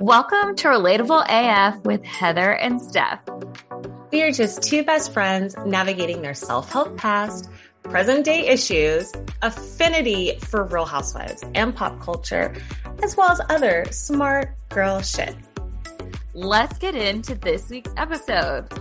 Welcome to Relatable AF with Heather and Steph. We are just two best friends navigating their self help past, present day issues, affinity for real housewives and pop culture, as well as other smart girl shit. Let's get into this week's episode.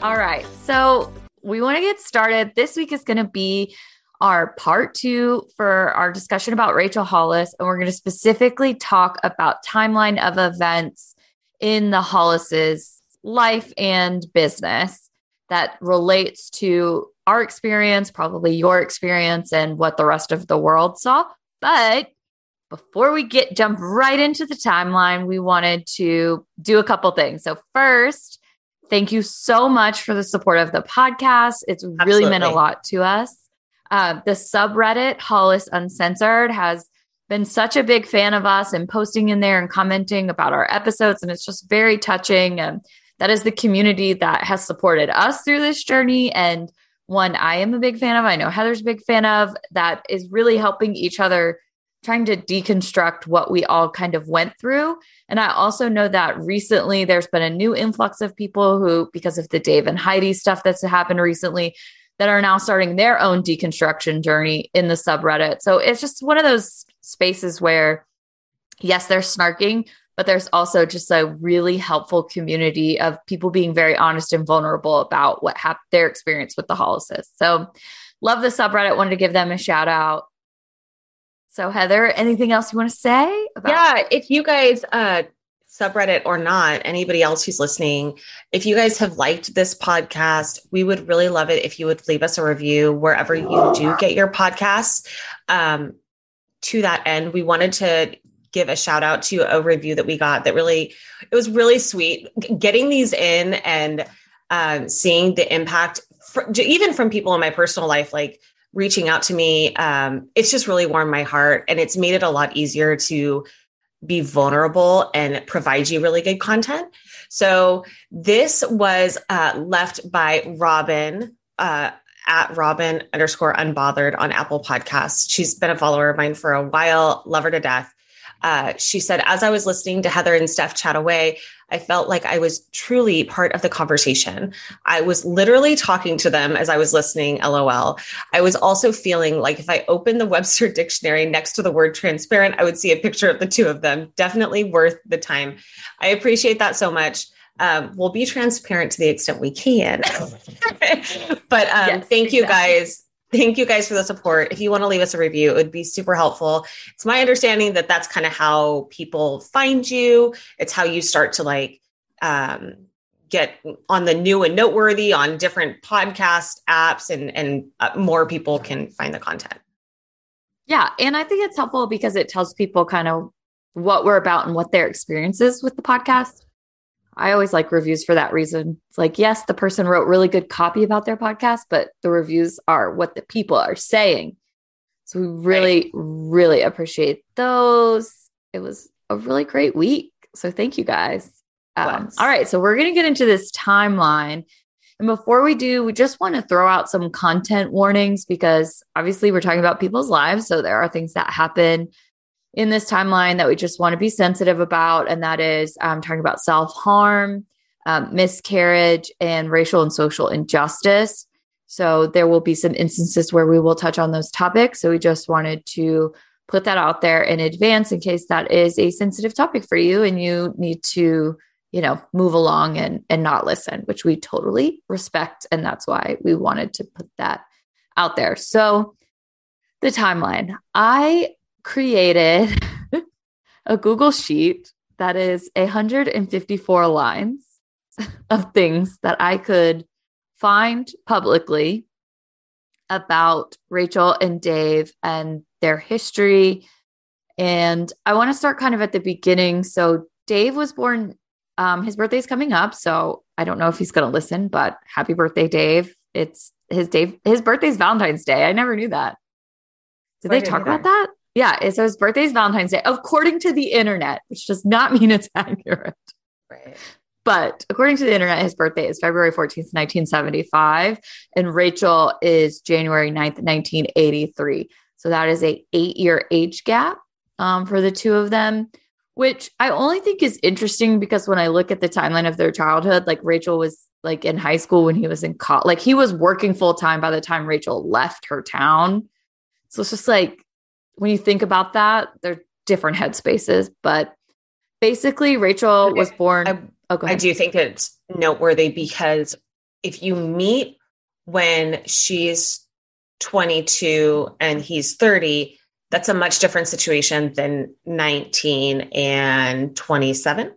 All right. So we want to get started. This week is going to be our part two for our discussion about Rachel Hollis. And we're going to specifically talk about timeline of events in the Hollis's life and business that relates to our experience, probably your experience, and what the rest of the world saw. But before we get jump right into the timeline, we wanted to do a couple things. So first, thank you so much for the support of the podcast. It's really Absolutely. meant a lot to us. Uh, the subreddit Hollis Uncensored has been such a big fan of us and posting in there and commenting about our episodes, and it's just very touching. And that is the community that has supported us through this journey and one I am a big fan of. I know Heather's a big fan of that is really helping each other trying to deconstruct what we all kind of went through. And I also know that recently there's been a new influx of people who, because of the Dave and Heidi stuff that's happened recently, that are now starting their own deconstruction journey in the subreddit. So it's just one of those spaces where, yes, they're snarking, but there's also just a really helpful community of people being very honest and vulnerable about what happened, their experience with the Hollises. So love the subreddit. Wanted to give them a shout out. So, Heather, anything else you want to say? About- yeah, if you guys, uh, subreddit or not, anybody else who's listening, if you guys have liked this podcast, we would really love it if you would leave us a review wherever you do get your podcasts. Um, to that end, we wanted to give a shout out to a review that we got that really, it was really sweet getting these in and um, seeing the impact, for, even from people in my personal life, like reaching out to me. Um, it's just really warmed my heart and it's made it a lot easier to be vulnerable and provide you really good content. So this was uh, left by Robin. Uh, at Robin underscore unbothered on Apple Podcasts. She's been a follower of mine for a while, love her to death. Uh, she said, as I was listening to Heather and Steph chat away, I felt like I was truly part of the conversation. I was literally talking to them as I was listening, lol. I was also feeling like if I opened the Webster dictionary next to the word transparent, I would see a picture of the two of them. Definitely worth the time. I appreciate that so much. Um, we'll be transparent to the extent we can. but um, yes, thank you guys thank you guys for the support. If you want to leave us a review, it would be super helpful. It's my understanding that that's kind of how people find you. It's how you start to like um, get on the new and noteworthy on different podcast apps, and and uh, more people can find the content. Yeah, and I think it's helpful because it tells people kind of what we're about and what their experiences with the podcast. I always like reviews for that reason. It's like, yes, the person wrote really good copy about their podcast, but the reviews are what the people are saying. So we really, right. really appreciate those. It was a really great week. So thank you guys. Um, all right. So we're going to get into this timeline. And before we do, we just want to throw out some content warnings because obviously we're talking about people's lives. So there are things that happen in this timeline that we just want to be sensitive about, and that is um, talking about self harm, um, miscarriage, and racial and social injustice. So there will be some instances where we will touch on those topics. So we just wanted to put that out there in advance in case that is a sensitive topic for you and you need to you know move along and and not listen which we totally respect and that's why we wanted to put that out there so the timeline i created a Google Sheet that is 154 lines of things that I could find publicly about Rachel and Dave and their history. And I want to start kind of at the beginning. So, Dave was born, um, his birthday's coming up. So, I don't know if he's going to listen, but happy birthday, Dave. It's his Dave, his birthday's Valentine's Day. I never knew that. Did they talk about that? Yeah, so his birthday is Valentine's Day, according to the internet, which does not mean it's accurate. Right. but according to the internet, his birthday is February 14th, 1975, and Rachel is January 9th, 1983. So that is a eight year age gap um, for the two of them, which I only think is interesting because when I look at the timeline of their childhood, like Rachel was like in high school when he was in college, like he was working full time by the time Rachel left her town. So it's just like when you think about that, they're different headspaces, but basically Rachel was born. I, oh, I do think it's noteworthy because if you meet when she's 22 and he's 30, that's a much different situation than 19 and 27.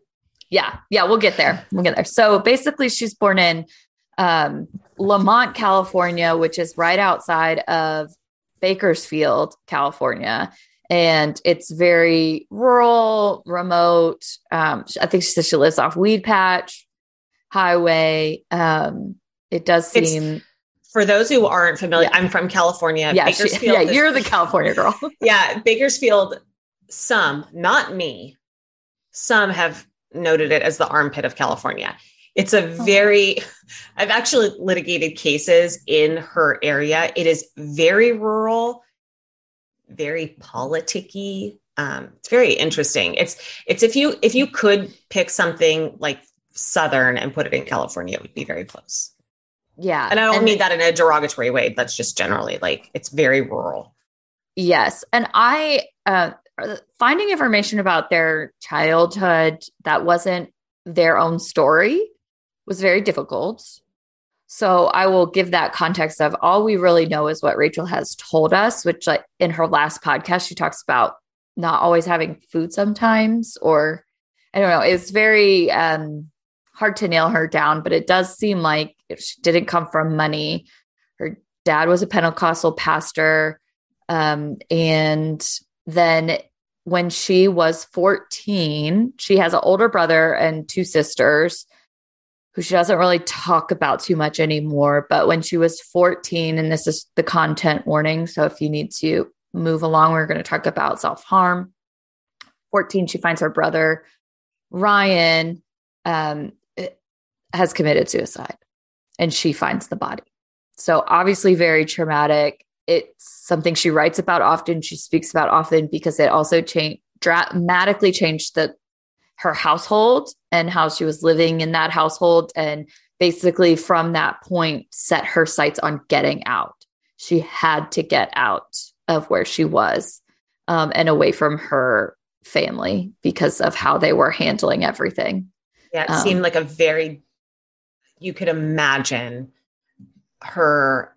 Yeah. Yeah. We'll get there. We'll get there. So basically, she's born in um, Lamont, California, which is right outside of Bakersfield, California. And it's very rural, remote. Um, I think she says she lives off Weedpatch Highway. Um, it does seem. It's, for those who aren't familiar, yeah. I'm from California. Yeah, Bakersfield. She, yeah, is, you're the California girl. yeah, Bakersfield. Some, not me, some have noted it as the armpit of California. It's a oh. very, I've actually litigated cases in her area. It is very rural, very politicky. Um, it's very interesting. It's it's if you if you could pick something like southern and put it in California, it would be very close. Yeah. And I don't and mean that in a derogatory way. That's just generally like it's very rural. Yes. And I, uh, finding information about their childhood that wasn't their own story was very difficult. So I will give that context of all we really know is what Rachel has told us, which like in her last podcast, she talks about not always having food sometimes, or I don't know. It's very um, hard to nail her down, but it does seem like she didn't come from money. Her dad was a Pentecostal pastor. Um, and then when she was 14, she has an older brother and two sisters who she doesn't really talk about too much anymore. But when she was 14, and this is the content warning. So if you need to move along, we're going to talk about self harm. 14, she finds her brother, Ryan, um, has committed suicide and she finds the body. So, obviously, very traumatic. It's something she writes about often, she speaks about often because it also changed dramatically changed the her household and how she was living in that household and basically from that point set her sights on getting out. She had to get out of where she was um, and away from her family because of how they were handling everything. Yeah it um, seemed like a very you could imagine her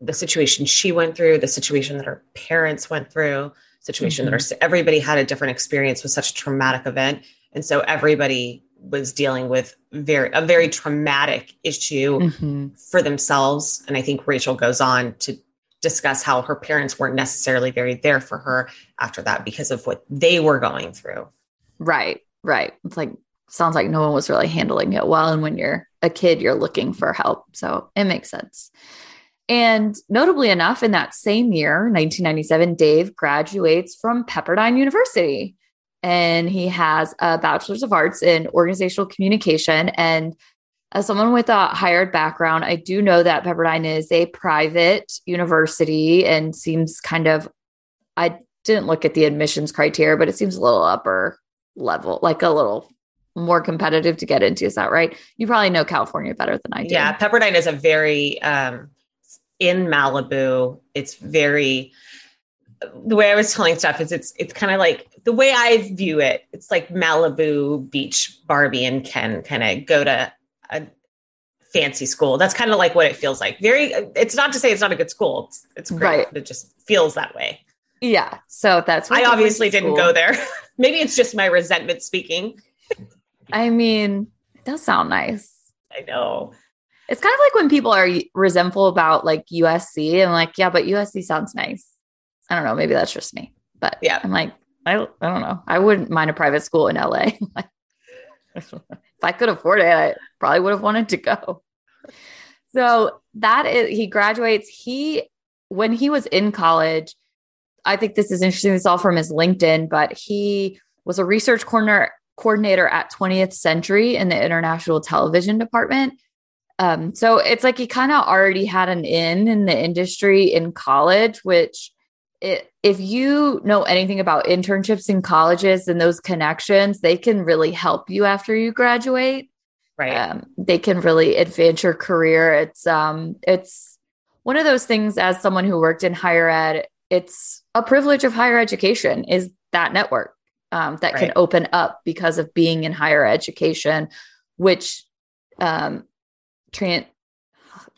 the situation she went through, the situation that her parents went through, situation mm-hmm. that her, everybody had a different experience with such a traumatic event, and so everybody was dealing with very a very traumatic issue mm-hmm. for themselves. And I think Rachel goes on to discuss how her parents weren't necessarily very there for her after that because of what they were going through. Right, right. It's like sounds like no one was really handling it well. And when you're a kid, you're looking for help. So it makes sense. And notably enough, in that same year, 1997, Dave graduates from Pepperdine University and he has a bachelor's of arts in organizational communication. And as someone with a higher background, I do know that Pepperdine is a private university and seems kind of, I didn't look at the admissions criteria, but it seems a little upper level, like a little more competitive to get into. Is that right? You probably know California better than I do. Yeah, Pepperdine is a very um, in Malibu. It's very the way I was telling Steph is it's it's kind of like the way I view it. It's like Malibu Beach Barbie and Ken kind of go to a fancy school. That's kind of like what it feels like. Very. It's not to say it's not a good school. It's it's great. Right. It just feels that way. Yeah. So that's I obviously didn't go there. Maybe it's just my resentment speaking. I mean, it does sound nice. I know. It's kind of like when people are resentful about like USC and like, yeah, but USC sounds nice. I don't know. Maybe that's just me. But yeah, I'm like, I, I don't know. I wouldn't mind a private school in LA. if I could afford it, I probably would have wanted to go. So that is, he graduates. He, when he was in college, I think this is interesting. It's all from his LinkedIn, but he was a research corner coordinator at 20th Century in the international television department. Um, so it's like he kind of already had an in in the industry in college, which it, if you know anything about internships in colleges and those connections, they can really help you after you graduate. Right. Um, they can really advance your career. It's um, it's one of those things. As someone who worked in higher ed, it's a privilege of higher education is that network um, that right. can open up because of being in higher education, which um, tran-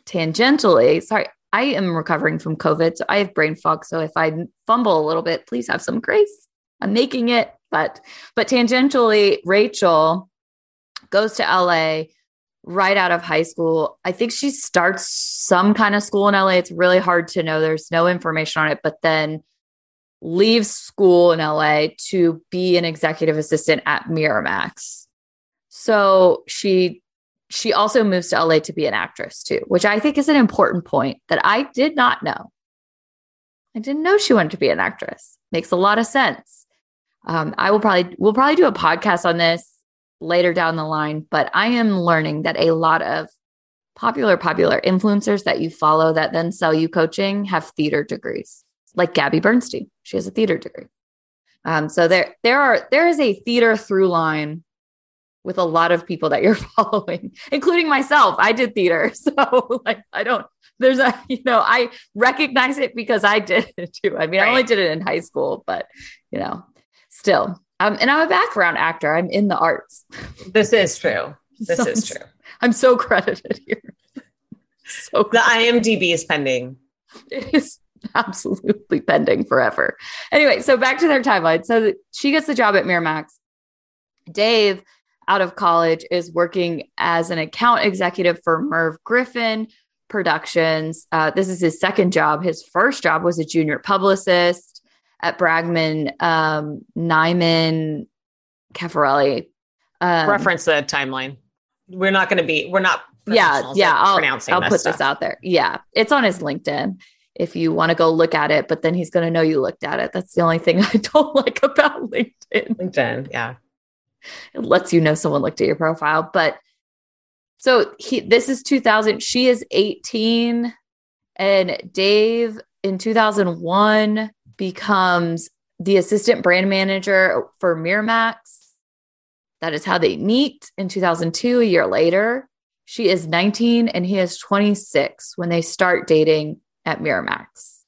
tangentially, sorry, I am recovering from COVID, so I have brain fog. So if I fumble a little bit, please have some grace. I'm making it, but but tangentially, Rachel goes to LA right out of high school. I think she starts some kind of school in LA. It's really hard to know. There's no information on it, but then leaves school in LA to be an executive assistant at Miramax. So she she also moves to LA to be an actress too, which I think is an important point that I did not know. I didn't know she wanted to be an actress. Makes a lot of sense. Um, I will probably we'll probably do a podcast on this later down the line, but I am learning that a lot of popular popular influencers that you follow that then sell you coaching have theater degrees, like Gabby Bernstein. She has a theater degree. Um, so there there are there is a theater through line with a lot of people that you're following, including myself. I did theater. So like I don't there's a you know, I recognize it because I did it too. I mean, right. I only did it in high school, but you know, still. Um, and I'm a background actor. I'm in the arts. This is true. This so, is true. I'm so credited here. So the IMDb is pending. It is absolutely pending forever. Anyway, so back to their timeline. So she gets the job at Miramax. Dave out of college is working as an account executive for Merv Griffin Productions. Uh, this is his second job. His first job was a junior publicist at Bragman, um, Nyman, Cafarelli. Um, Reference the timeline. We're not going to be, we're not. Yeah, yeah. I'll, I'll put stuff. this out there. Yeah. It's on his LinkedIn if you want to go look at it, but then he's going to know you looked at it. That's the only thing I don't like about LinkedIn. LinkedIn, yeah it lets you know someone looked at your profile. But so he this is 2000. She is 18, and Dave in 2001 becomes the assistant brand manager for Miramax. That is how they meet in 2002, a year later. She is 19 and he is 26 when they start dating at Miramax.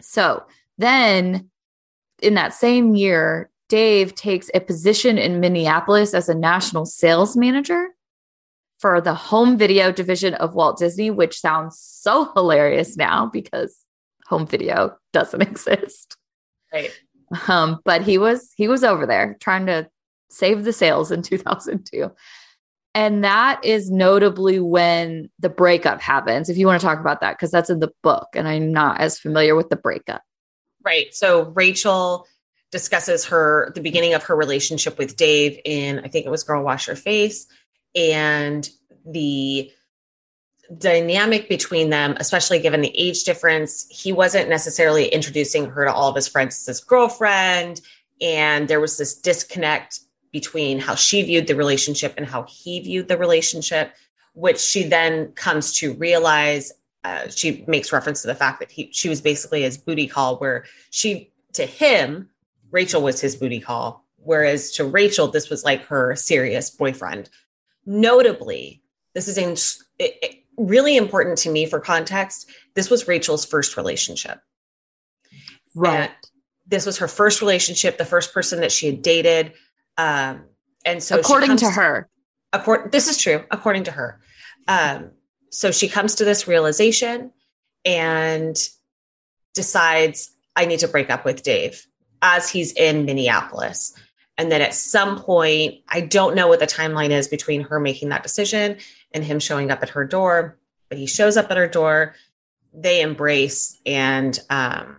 So then in that same year, Dave takes a position in Minneapolis as a national sales manager for the home video division of Walt Disney, which sounds so hilarious now because home video doesn't exist. Right. Um, but he was he was over there trying to save the sales in 2002. And that is notably when the breakup happens. If you want to talk about that, because that's in the book, and I'm not as familiar with the breakup. Right. So Rachel discusses her the beginning of her relationship with Dave in I think it was Girl Wash Your Face and the dynamic between them, especially given the age difference. He wasn't necessarily introducing her to all of his friends as his girlfriend. And there was this disconnect between how she viewed the relationship and how he viewed the relationship, which she then comes to realize. Uh, she makes reference to the fact that he she was basically his booty call, where she to him Rachel was his booty call, whereas to Rachel, this was like her serious boyfriend. Notably, this is in, it, it, really important to me for context. This was Rachel's first relationship. Right. And this was her first relationship, the first person that she had dated. Um, and so, according to her, according, this is true, according to her. Um, so she comes to this realization and decides, I need to break up with Dave as he's in Minneapolis. And then at some point, I don't know what the timeline is between her making that decision and him showing up at her door, but he shows up at her door. They embrace, and um,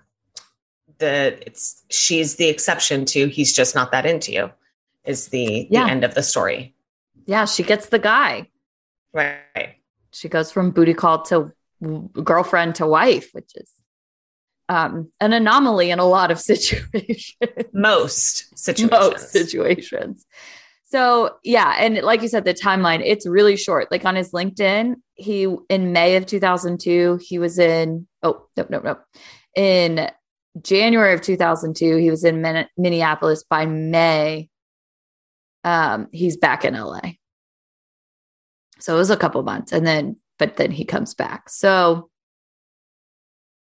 the it's she's the exception to he's just not that into you. Is the yeah. the end of the story? Yeah, she gets the guy. Right. She goes from booty call to girlfriend to wife, which is um, an anomaly in a lot of situations. Most situations. Most situations. So yeah, and like you said, the timeline it's really short. Like on his LinkedIn, he in May of 2002, he was in oh no no no in January of 2002, he was in Minneapolis. By May, um, he's back in LA. So it was a couple months, and then but then he comes back. So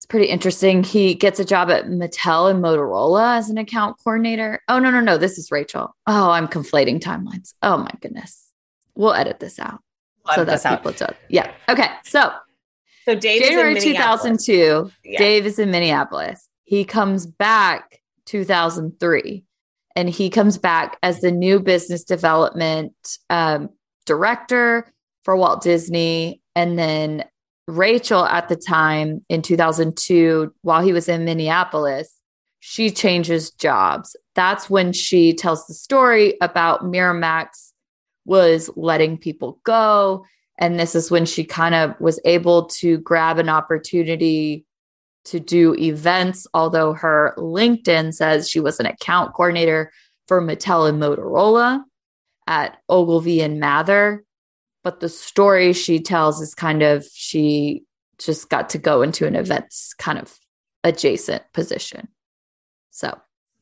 pretty interesting. He gets a job at Mattel and Motorola as an account coordinator. Oh no no no, this is Rachel. Oh, I'm conflating timelines. Oh my goodness. We'll edit this out. We'll so that's people out. Yeah. Okay. So so Dave January 2002, yeah. Dave is in Minneapolis. He comes back 2003 and he comes back as the new business development um, director for Walt Disney. And then Rachel at the time in 2002, while he was in Minneapolis, she changes jobs. That's when she tells the story about Miramax was letting people go. And this is when she kind of was able to grab an opportunity to do events, although her LinkedIn says she was an account coordinator for Mattel and Motorola at Ogilvy and Mather. But the story she tells is kind of she just got to go into an events kind of adjacent position. So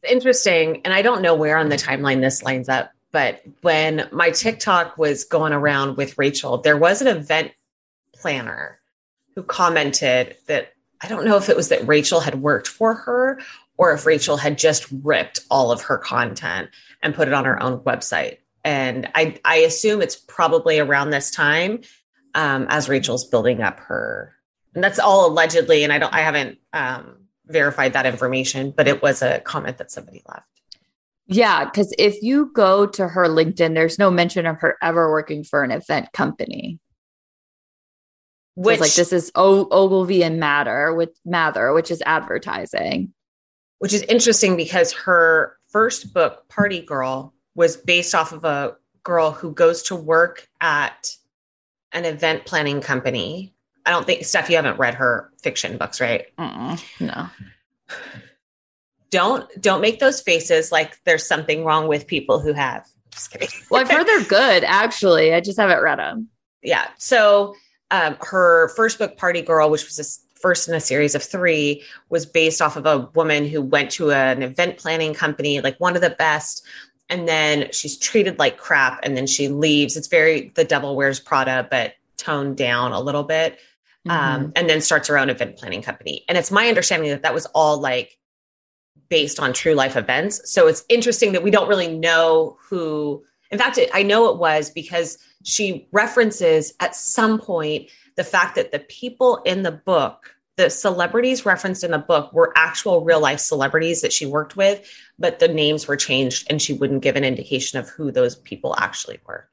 interesting. And I don't know where on the timeline this lines up, but when my TikTok was going around with Rachel, there was an event planner who commented that I don't know if it was that Rachel had worked for her or if Rachel had just ripped all of her content and put it on her own website. And I, I assume it's probably around this time um, as Rachel's building up her, and that's all allegedly. And I don't, I haven't um, verified that information, but it was a comment that somebody left. Yeah, because if you go to her LinkedIn, there's no mention of her ever working for an event company. Which like this is o- Ogilvy and Matter with Mather, which is advertising. Which is interesting because her first book, Party Girl, was based off of a girl who goes to work at an event planning company. I don't think Steph, you haven't read her fiction books, right? Mm-mm, no. Don't don't make those faces like there's something wrong with people who have. Just kidding. well, I've heard they're good. Actually, I just haven't read them. Yeah. So um, her first book, Party Girl, which was a, first in a series of three, was based off of a woman who went to an event planning company, like one of the best. And then she's treated like crap and then she leaves. It's very The Devil Wears Prada, but toned down a little bit. Um, mm-hmm. Um, and then starts her own event planning company. And it's my understanding that that was all like based on true life events. So it's interesting that we don't really know who, in fact, it, I know it was because she references at some point the fact that the people in the book, the celebrities referenced in the book, were actual real life celebrities that she worked with, but the names were changed and she wouldn't give an indication of who those people actually were.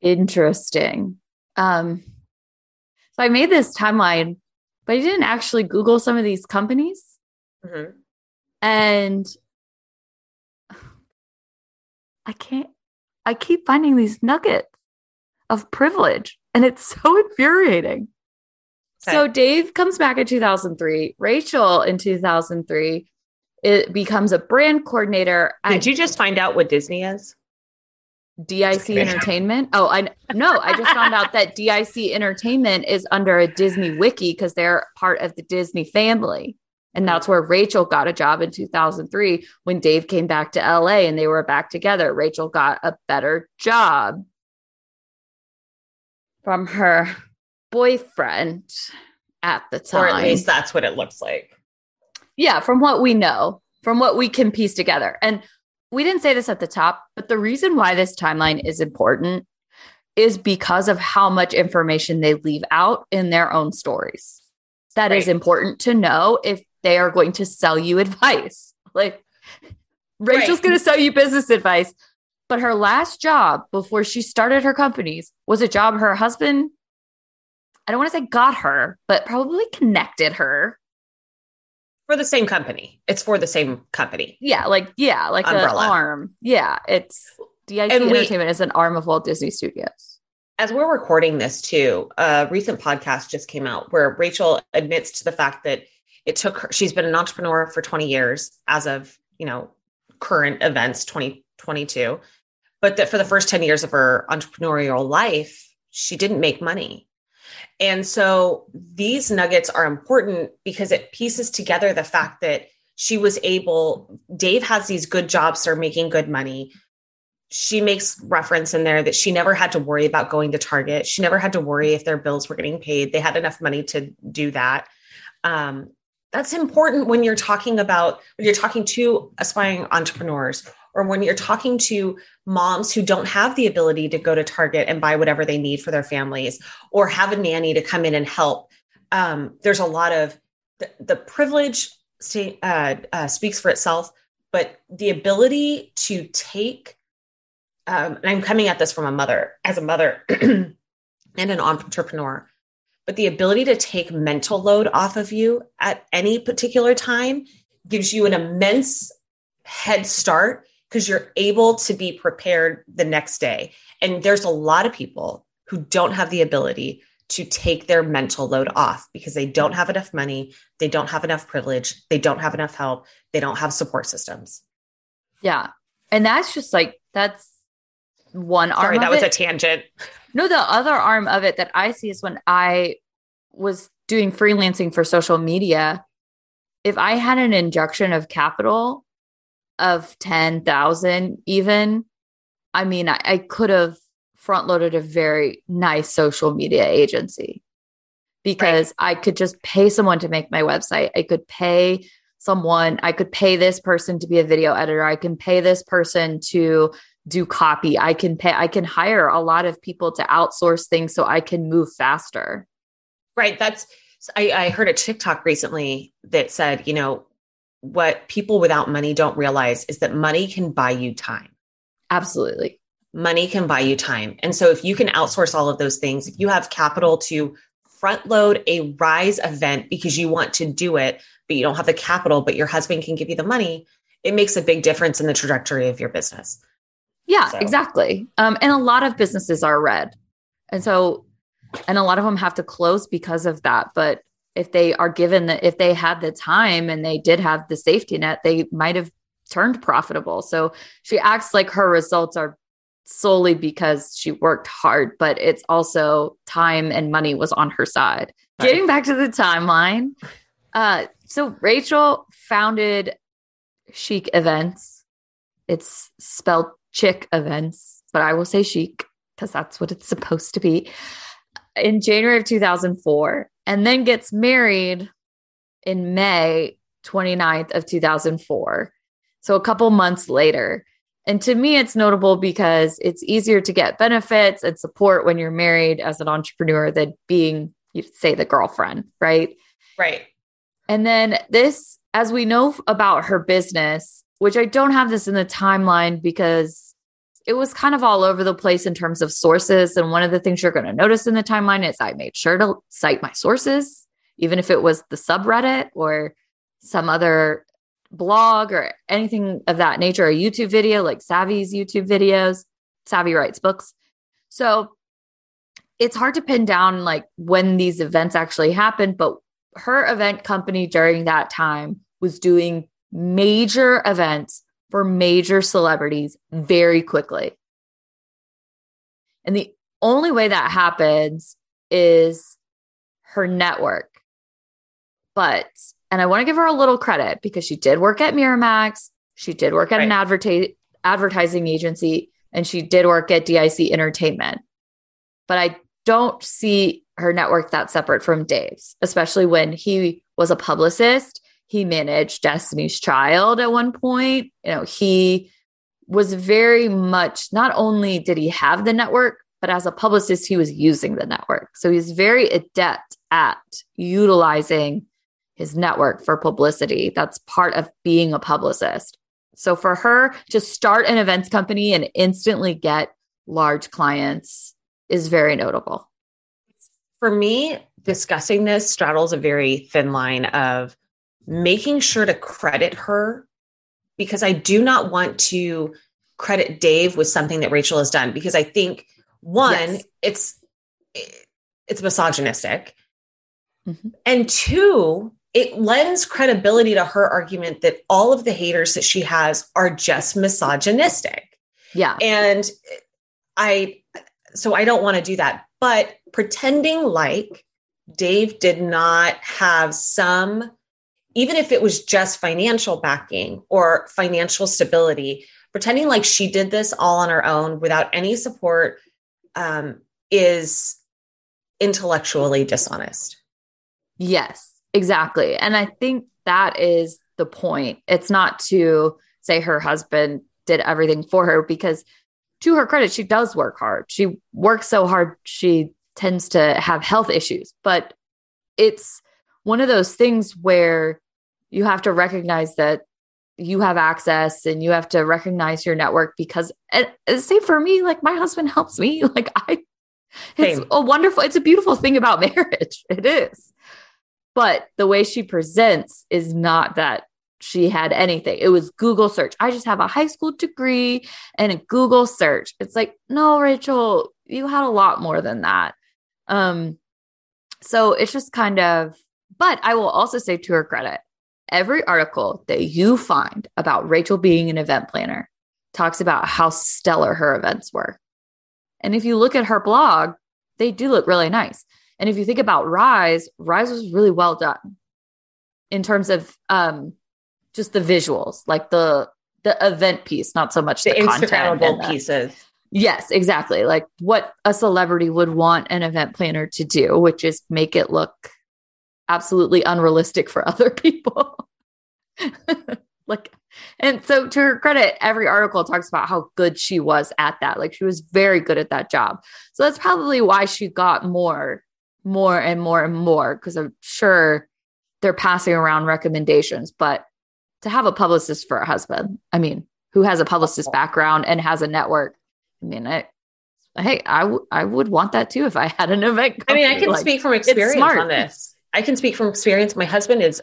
Interesting. Um, so I made this timeline, but I didn't actually Google some of these companies. Mm-hmm. And I can't, I keep finding these nuggets of privilege and it's so infuriating. Okay. So Dave comes back in 2003. Rachel in 2003 it becomes a brand coordinator. Did you just find out what Disney is? DIC Entertainment. Oh, I no, I just found out that DIC Entertainment is under a Disney wiki because they're part of the Disney family. And that's where Rachel got a job in 2003 when Dave came back to LA and they were back together. Rachel got a better job from her boyfriend at the time. Or at least that's what it looks like. Yeah, from what we know, from what we can piece together. And we didn't say this at the top, but the reason why this timeline is important is because of how much information they leave out in their own stories. That right. is important to know if they are going to sell you advice. Like Rachel's right. going to sell you business advice. But her last job before she started her companies was a job her husband, I don't want to say got her, but probably connected her. For the same company. It's for the same company. Yeah. Like, yeah, like an arm. Yeah. It's DIC and Entertainment we, is an arm of Walt Disney Studios. as we're recording this too, a recent podcast just came out where Rachel admits to the fact that it took her, she's been an entrepreneur for 20 years as of, you know, current events 2022, but that for the first 10 years of her entrepreneurial life, she didn't make money. And so these nuggets are important because it pieces together the fact that she was able, Dave has these good jobs, they're making good money she makes reference in there that she never had to worry about going to Target. She never had to worry if their bills were getting paid. They had enough money to do that. Um, that's important when you're talking about when you're talking to aspiring entrepreneurs or when you're talking to moms who don't have the ability to go to Target and buy whatever they need for their families or have a nanny to come in and help. Um, there's a lot of the, the privilege uh, uh, speaks for itself, but the ability to take um, and I'm coming at this from a mother, as a mother and an entrepreneur, but the ability to take mental load off of you at any particular time gives you an immense head start because you're able to be prepared the next day. And there's a lot of people who don't have the ability to take their mental load off because they don't have enough money, they don't have enough privilege, they don't have enough help, they don't have support systems. Yeah. And that's just like, that's one arm. Sorry, that was it. a tangent. No, the other arm of it that I see is when I was doing freelancing for social media. If I had an injection of capital of 10,000, even, I mean, I, I could have front loaded a very nice social media agency because right. I could just pay someone to make my website. I could pay someone, I could pay this person to be a video editor. I can pay this person to do copy. I can pay, I can hire a lot of people to outsource things so I can move faster. Right. That's, I, I heard a TikTok recently that said, you know, what people without money don't realize is that money can buy you time. Absolutely. Money can buy you time. And so if you can outsource all of those things, if you have capital to front load a rise event because you want to do it, but you don't have the capital, but your husband can give you the money, it makes a big difference in the trajectory of your business. Yeah, so. exactly. Um, and a lot of businesses are red. And so, and a lot of them have to close because of that. But if they are given that, if they had the time and they did have the safety net, they might have turned profitable. So she acts like her results are solely because she worked hard, but it's also time and money was on her side. Right. Getting back to the timeline. Uh, so Rachel founded Chic Events. It's spelled chick events, but I will say chic because that's what it's supposed to be in January of 2004 and then gets married in May 29th of 2004. So a couple months later. And to me, it's notable because it's easier to get benefits and support when you're married as an entrepreneur than being, say, the girlfriend, right? Right. And then this, as we know about her business, which I don't have this in the timeline because it was kind of all over the place in terms of sources. And one of the things you're going to notice in the timeline is I made sure to cite my sources, even if it was the subreddit or some other blog or anything of that nature, a YouTube video like Savvy's YouTube videos. Savvy writes books. So it's hard to pin down like when these events actually happened, but her event company during that time was doing major events for major celebrities very quickly. And the only way that happens is her network. But, and I want to give her a little credit because she did work at Miramax, she did work at right. an adverti- advertising agency, and she did work at DIC Entertainment. But I don't see her network that separate from Dave's, especially when he was a publicist he managed Destiny's Child at one point. You know, he was very much not only did he have the network, but as a publicist, he was using the network. So he's very adept at utilizing his network for publicity. That's part of being a publicist. So for her to start an events company and instantly get large clients is very notable. For me, discussing this straddles a very thin line of making sure to credit her because I do not want to credit Dave with something that Rachel has done because I think One, Yes. it's it's misogynistic. Mhm. And two, it lends credibility to her argument that all of the haters that she has are just misogynistic. Yeah. And I, so I don't want to do that. But pretending like Dave did not have some, even if it was just financial backing or financial stability, pretending like she did this all on her own without any support um, is intellectually dishonest. Yes, exactly. And I think that is the point. It's not to say her husband did everything for her because, to her credit, she does work hard. She works so hard, she tends to have health issues. But it's one of those things where you have to recognize that you have access and you have to recognize your network because, say for me, like my husband helps me. Like, I, it's Same. a wonderful, it's a beautiful thing about marriage. It is. But the way she presents is not that she had anything. It was Google search. I just have a high school degree and a Google search. It's like, no, Rachel, you had a lot more than that. Um, so it's just kind of, but I will also say to her credit, every article that you find about Rachel being an event planner talks about how stellar her events were. And if you look at her blog, they do look really nice. And if you think about Rise, Rise was really well done in terms of um, just the visuals, like the the event piece, not so much The, the, content. and Instagrammable the- pieces. Yes, exactly. Like what a celebrity would want an event planner to do, which is make it look absolutely unrealistic for other people. like, and so to her credit, every article talks about how good she was at that. Like she was very good at that job. So that's probably why she got more, more and more and more, because I'm sure they're passing around recommendations. But to have a publicist for a husband, I mean, who has a publicist oh. background and has a network, I mean, I, hey, I, w- I would want that too if I had an event. I mean, I can Like, speak from experience on this. I can speak from experience. My husband is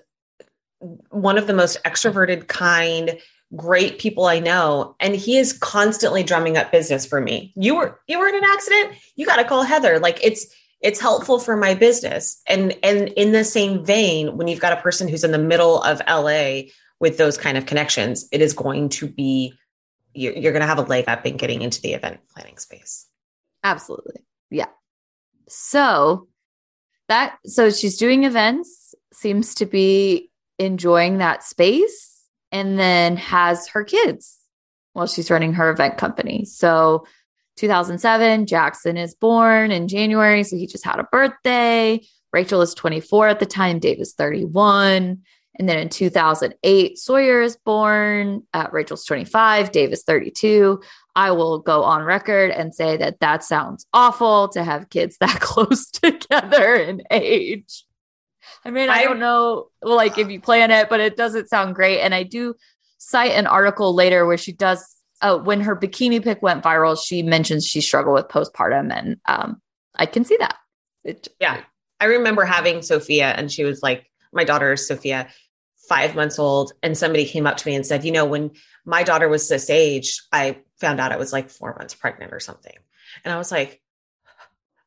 one of the most extroverted, kind, great people I know, and he is constantly drumming up business for me. You were you were in an accident. You got to call Heather. Like it's it's helpful for my business. And and in the same vein, when you've got a person who's in the middle of LA with those kind of connections, it is going to be you're, you're going to have a leg up in getting into the event planning space. Absolutely. Yeah. So that so she's doing events, seems to be enjoying that space, and then has her kids while she's running her event company. So 2007, Jackson is born in January. So he just had a birthday. Rachel is 24 at the time, Dave is 31. And then in 2008, Sawyer is born. Uh, Rachel's 25, Dave is 32. I will go on record and say that that sounds awful to have kids that close together in age. I mean, I, don't know, like if you plan it, but it doesn't sound great. And I do cite an article later where she does, uh, when her bikini pic went viral, she mentions she struggled with postpartum, and um, I can see that. It, Yeah. I remember having Sophia, and she was like, my daughter Sophia, five months old. And somebody came up to me and said, you know, when my daughter was this age, I found out I was like four months pregnant or something. And I was like,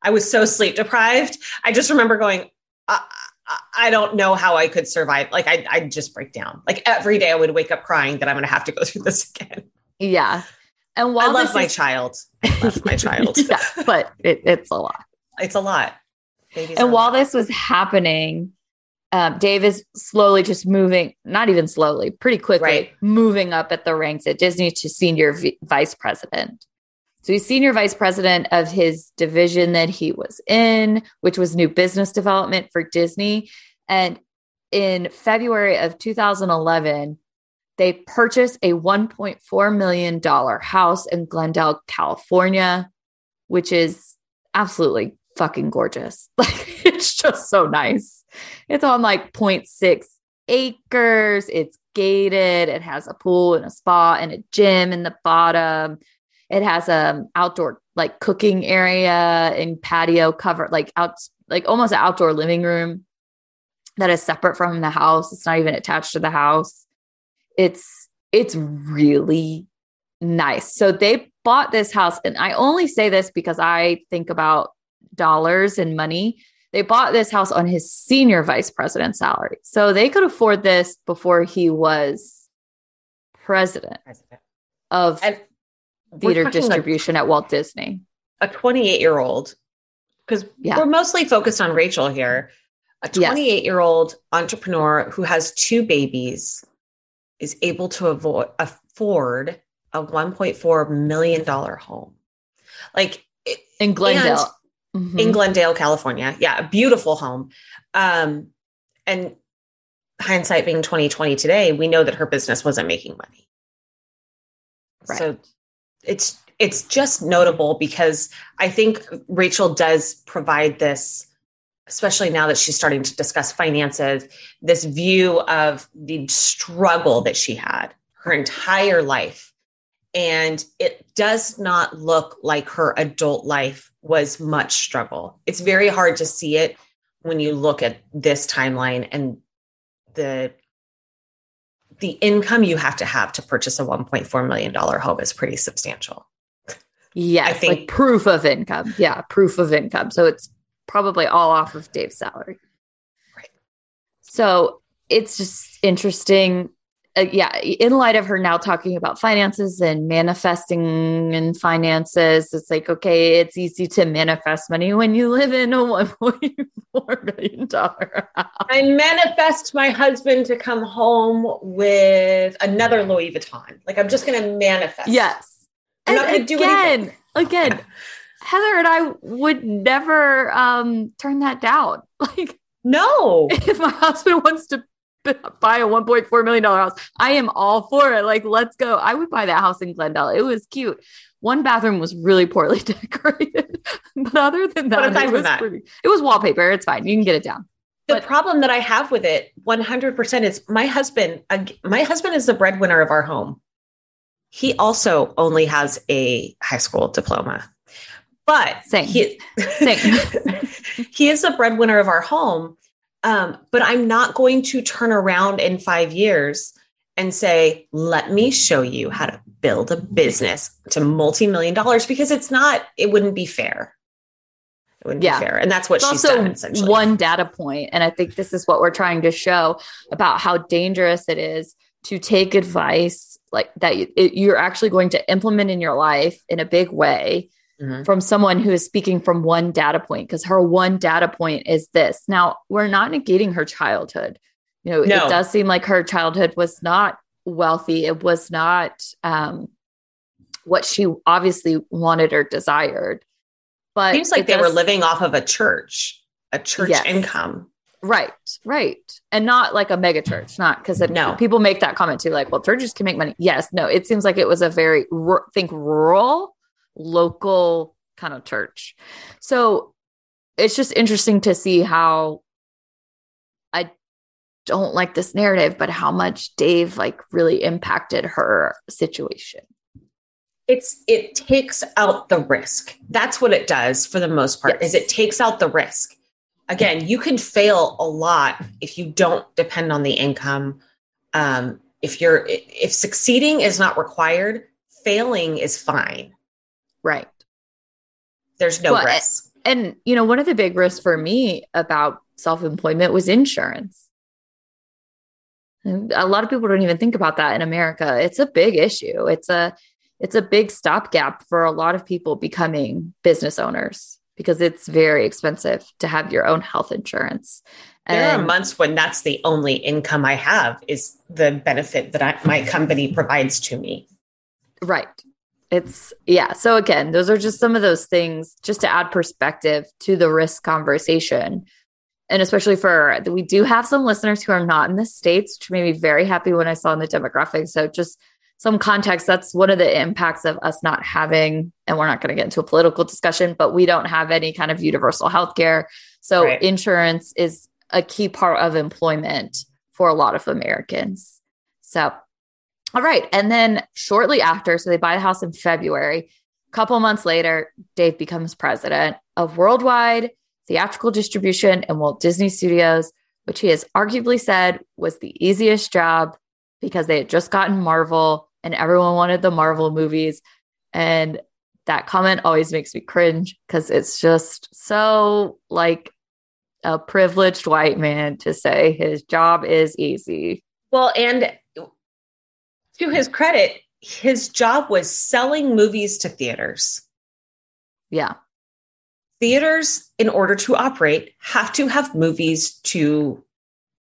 I was so sleep deprived. I just remember going, I, I, I don't know how I could survive. Like, I, I'd just break down. Like, every day I would wake up crying that I'm going to have to go through this again. yeah. And while I love my is- child. I love my child. yeah, but it, it's a lot. It's a lot. Babies And while lot. this was happening, um, Dave is slowly just moving, not even slowly, pretty quickly Right. moving up at the ranks at Disney to senior v- vice president. So he's senior vice president of his division that he was in, which was new business development for Disney. And in February of 2011, they purchased a $1.4 million house in Glendale, California, which is absolutely fucking gorgeous. Like it's just so nice. It's on like 0.6 acres. It's gated. It has a pool and a spa and a gym in the bottom. It has a outdoor like cooking area and patio covered like out like almost an outdoor living room that is separate from the house. It's not even attached to the house. It's it's really Nice. So they bought this house, and I only say this because I think about dollars and money. They bought this house on his senior vice president salary. So they could afford this before he was president, president. of and theater distribution at Walt Disney. A 28 year old, because yeah. we're mostly focused on Rachel here. A 28 year old entrepreneur who has two babies is able to avoid, afford a $1.4 million home. Like in Glendale. Mm-hmm. In Glendale, California. Yeah, a beautiful home. Um, and hindsight being 2020 today, we know that her business wasn't making money. Right. So it's it's just notable because I think Rachel does provide this especially now that she's starting to discuss finances, this view of the struggle that she had her entire life and it does not look like her adult life was much struggle. It's very hard to see it when you look at this timeline and the the income you have to have to purchase a 1.4 million dollar home is pretty substantial. Yeah, I think like proof of income. Yeah, proof of income. So it's probably all off of Dave's salary. Right. So it's just interesting uh, yeah, in light of her now talking about finances and manifesting and finances, it's like, okay, it's easy to manifest money when you live in a $1.4 million house. I manifest my husband to come home with another Louis Vuitton. Like, I'm just going to manifest. Yes. I'm and not going to do anything. Again, Heather and I would never um, turn that down. Like, no. If my husband wants to buy a $1.4 million house. I am all for it. Like, let's go. I would buy that house in Glendale. It was cute. One bathroom was really poorly decorated, but other than that, it was that. pretty. It was wallpaper. It's fine. You can get it down. The but, problem that I have with it, 100%, is my husband. My husband is the breadwinner of our home. He also only has a high school diploma, but same. He, same. he is the breadwinner of our home um, but I'm not going to turn around in five years and say, let me show you how to build a business to multi million dollars because it's not, it wouldn't be fair. It wouldn't yeah. be fair. And that's what it's she's also done essentially. One data point, And I think this is what we're trying to show about how dangerous it is to take advice like that you're actually going to implement in your life in a big way mm-hmm. from someone who is speaking from one data point because her one data point is this. Now, we're not negating her childhood. You know, no. it does seem like her childhood was not wealthy. It was not um, what she obviously wanted or desired. But seems like they does, were living off of a church, a church yes. income. Right, right. And not like a mega church, not because no. people make that comment too, like, well, churches can make money. Yes, no, it seems like it was a very, think rural local kind of church. So it's just interesting to see how I don't like this narrative, but how much Dave like really impacted her situation. It's it takes out the risk. That's what it does for the most part. Yes. Is it takes out the risk. Again, you can fail a lot if you don't depend on the income. Um, if you're if succeeding is not required, failing is fine. Right. There's no well, risk. And, you know, one of the big risks for me about self employment was insurance. a lot of people don't even think about that in America. It's a big issue. It's a it's a big stopgap for a lot of people becoming business owners because it's very expensive to have your own health insurance. And there are months when that's the only income I have is the benefit that I, my company provides to me. Right. It's yeah. So again, those are just some of those things just to add perspective to the risk conversation. And especially for we do have some listeners who are not in the States, which made me very happy when I saw in the demographics. So just some context, that's one of the impacts of us not having, and we're not going to get into a political discussion, but we don't have any kind of universal health care. So right. insurance is a key part of employment for a lot of Americans. So all right. And then shortly after, so they buy the house in February. A couple months later, Dave becomes president of worldwide theatrical distribution and Walt Disney Studios, which he has arguably said was the easiest job because they had just gotten Marvel and everyone wanted the Marvel movies. And that comment always makes me cringe because it's just so like a privileged white man to say his job is easy. Well, and to his credit, his job was selling movies to theaters. Yeah. Theaters, in order to operate, have to have movies to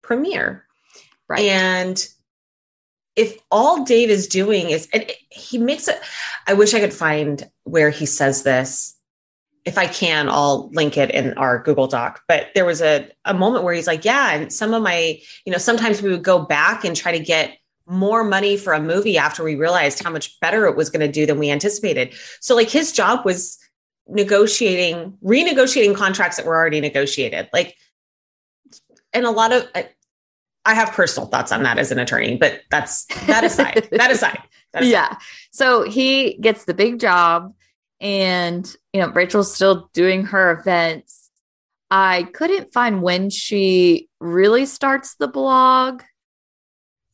premiere. Right. And if all Dave is doing is, and he makes it, I wish I could find where he says this. If I can, I'll link it in our Google Doc. But there was a, a moment where he's like, Yeah, and some of my, you know, sometimes we would go back and try to get more money for a movie after we realized how much better it was going to do than we anticipated. So, like, his job was negotiating, renegotiating contracts that were already negotiated. Like, and a lot of, I have personal thoughts on that as an attorney, but that's that aside. that aside. That aside. Yeah. So he gets the big job, and you know Rachel's still doing her events. I couldn't find when she really starts the blog.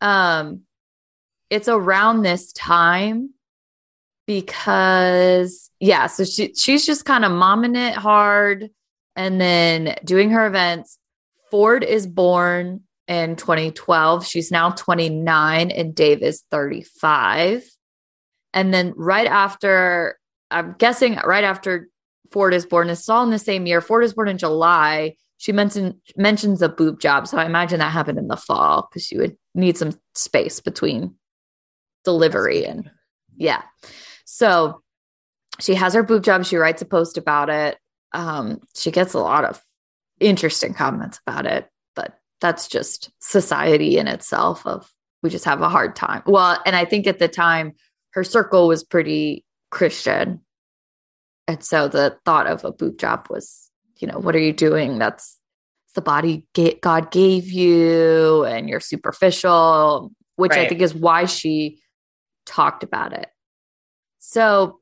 Um, it's around this time because yeah, so she she's just kind of momming it hard and then doing her events. Ford is born in 2012. She's now 29 and Dave is 35. And then right after, I'm guessing right after Ford is born, it's all in the same year. Ford is born in July. She mentioned mentions a boob job. So I imagine that happened in the fall because she would need some space between delivery and yeah. So she has her boob job. She writes a post about it. Um, she gets a lot of interesting comments about it but that's just society in itself of we just have a hard time. Well, and I think at the time her circle was pretty Christian. And so the thought of a boob job was, you know, what are you doing? That's the body God gave you and you're superficial, which right. I think is why she talked about it. So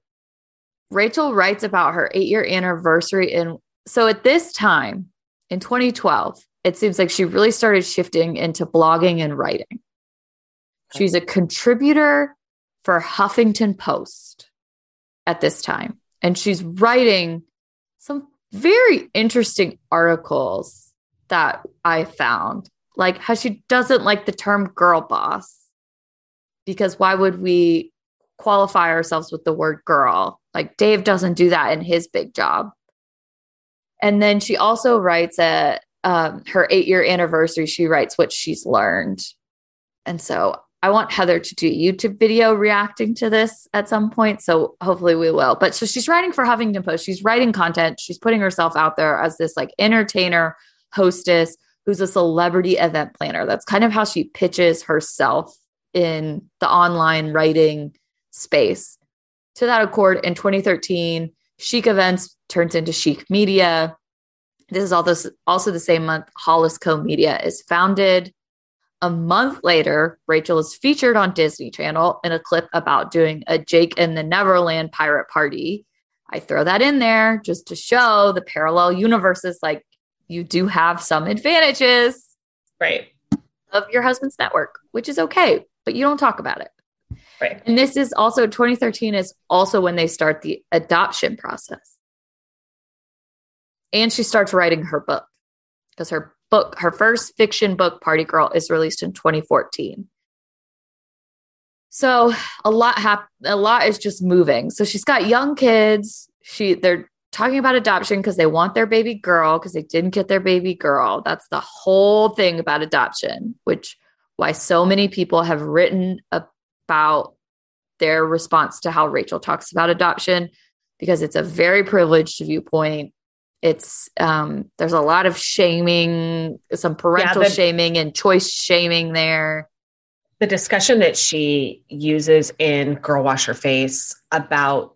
Rachel writes about her eight year anniversary. And so at this time in 2012, it seems like she really started shifting into blogging and writing. She's a contributor for Huffington Post at this time, and she's writing some very interesting articles that I found, like how she doesn't like the term girl boss because why would we qualify ourselves with the word girl? Like Dave doesn't do that in his big job. And then she also writes at um, her eight year anniversary, she writes what she's learned. And so I want Heather to do a YouTube video reacting to this at some point. So hopefully we will. But so she's writing for Huffington Post. She's writing content. She's putting herself out there as this like entertainer, hostess who's a celebrity event planner. That's kind of how she pitches herself in the online writing space. To that accord, in 2013, Chic Events turns into Chic Media. This is also, also the same month Hollis Co Media is founded. A month later, Rachel is featured on Disney Channel in a clip about doing a Jake and the Neverland pirate party. I throw that in there just to show the parallel universes. Like you do have some advantages, right, of your husband's network, which is okay, but you don't talk about it. Right. And this is also 2013 is also when they start the adoption process and she starts writing her book because her book, her first fiction book, Party Girl, is released in 2014. So a lot hap- a lot is just moving. So she's got young kids. She they're talking about adoption because they want their baby girl because they didn't get their baby girl. That's the whole thing about adoption, which why so many people have written about their response to how Rachel talks about adoption because it's a very privileged viewpoint it's um there's a lot of shaming some parental yeah, the, shaming and choice shaming there the discussion that she uses in girl wash her face about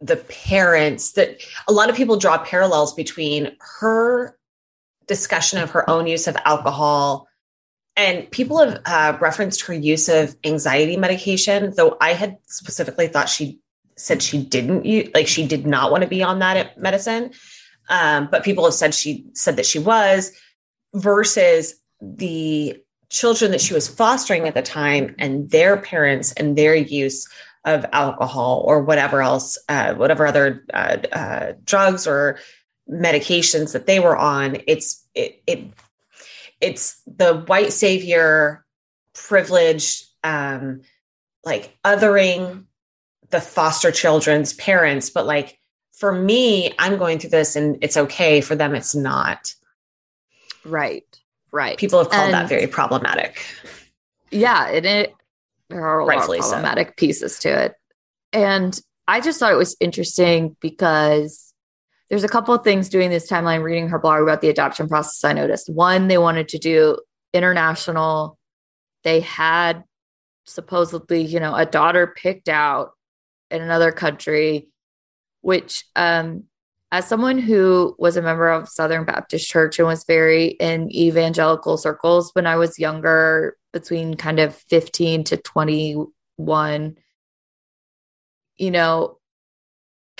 the parents that a lot of people draw parallels between her discussion of her own use of alcohol and people have uh, referenced her use of anxiety medication though i had specifically thought she said she didn't use, like she did not want to be on that medicine um, but people have said she said that she was versus the children that she was fostering at the time and their parents and their use of alcohol or whatever else, uh, whatever other uh, uh, drugs or medications that they were on. It's it, it it's the white savior privilege, um like othering the foster children's parents. But like for me i'm going through this and it's okay. For them it's not. Right. Right. People have called and that very problematic. Yeah and it there are a Rightfully lot of problematic so. pieces to it. And i just thought it was interesting because there's a couple of things doing this timeline reading her blog about the adoption process i noticed. One they wanted to do international. They had supposedly you know a daughter picked out in another country which um as someone who was a member of southern baptist church and was very in evangelical circles when i was younger between kind of 15 to 21 you know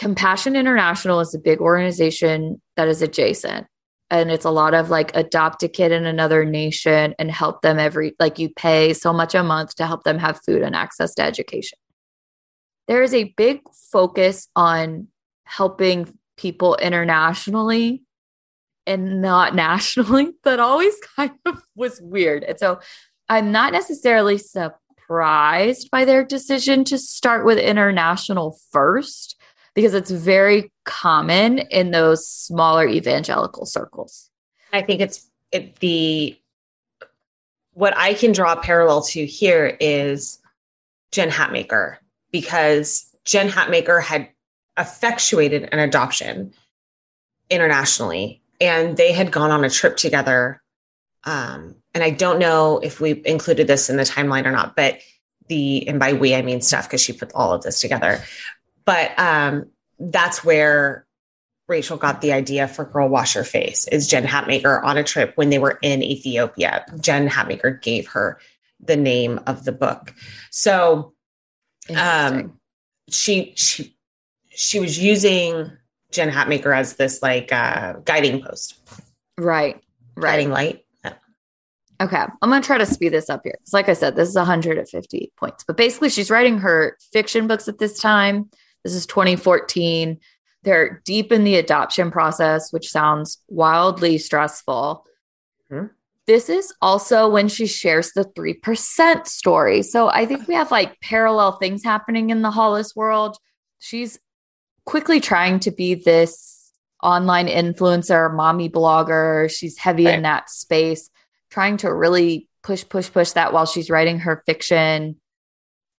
Compassion International is a big organization that is adjacent. And it's a lot of like adopt a kid in another nation and help them every, like you pay so much a month to help them have food and access to education. There is a big focus on helping people internationally and not nationally that always kind of was weird. And so I'm not necessarily surprised by their decision to start with international first because it's very common in those smaller evangelical circles. I think it's it, the what I can draw a parallel to here is Jen Hatmaker because Jen Hatmaker had effectuated an adoption internationally and they had gone on a trip together. Um, and I don't know if we included this in the timeline or not, but the, and by we, I mean Steph, because she put all of this together. But um, that's where Rachel got the idea for Girl Wash Your Face is Jen Hatmaker on a trip when they were in Ethiopia. Jen Hatmaker gave her the name of the book. So um she she she was using Jen Hatmaker as this like uh guiding post. Right. Right. Guiding light. Okay, I'm going to try to speed this up here. Because, like I said, this is 150 points. But basically, she's writing her fiction books at this time. This is 2014. They're deep in the adoption process, which sounds wildly stressful. Mm-hmm. This is also when she shares the 3% story. So I think we have like parallel things happening in the Hollis world. She's quickly trying to be this online influencer, mommy blogger. She's heavy right. in that space, trying to really push, push, push that while she's writing her fiction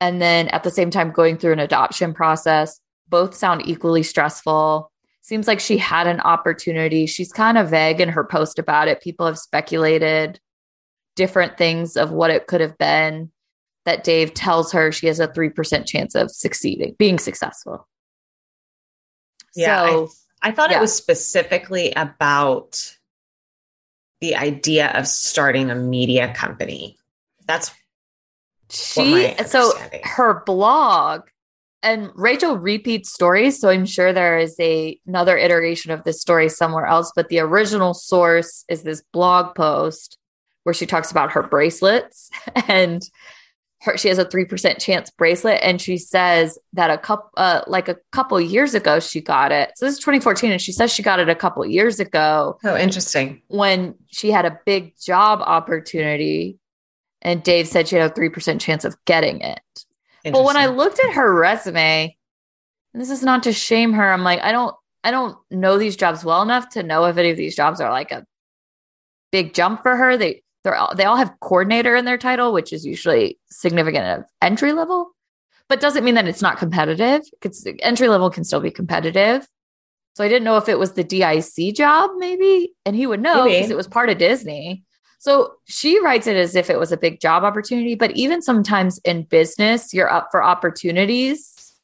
and then at the same time going through an adoption process. Both sound equally stressful. Seems like she had an opportunity. She's kind of vague in her post about it. People have speculated different things of what it could have been that Dave tells her she has a 3% chance of succeeding, being successful. Yeah. So, I, I, thought yeah. it was specifically about the idea of starting a media company. That's she so her blog and Rachel repeats stories, so I'm sure there is a another iteration of this story somewhere else. But the original source is this blog post where she talks about her bracelets and her, she has a three percent chance bracelet, and she says that a couple uh, like a couple years ago she got it. So this is 2014, and she says she got it a couple years ago. Oh, interesting. When she had a big job opportunity and Dave said she had a 3% chance of getting it. But when I looked at her resume, and this is not to shame her, I'm like, I don't I don't know these jobs well enough to know if any of these jobs are like a big jump for her. They they're all, they all have coordinator in their title, which is usually significant of entry level, but doesn't mean that it's not competitive. It's entry level can still be competitive. So I didn't know if it was the DIC job, maybe, and he would know because it was part of Disney. So she writes it as if it was a big job opportunity, but even sometimes in business, you're up for opportunities.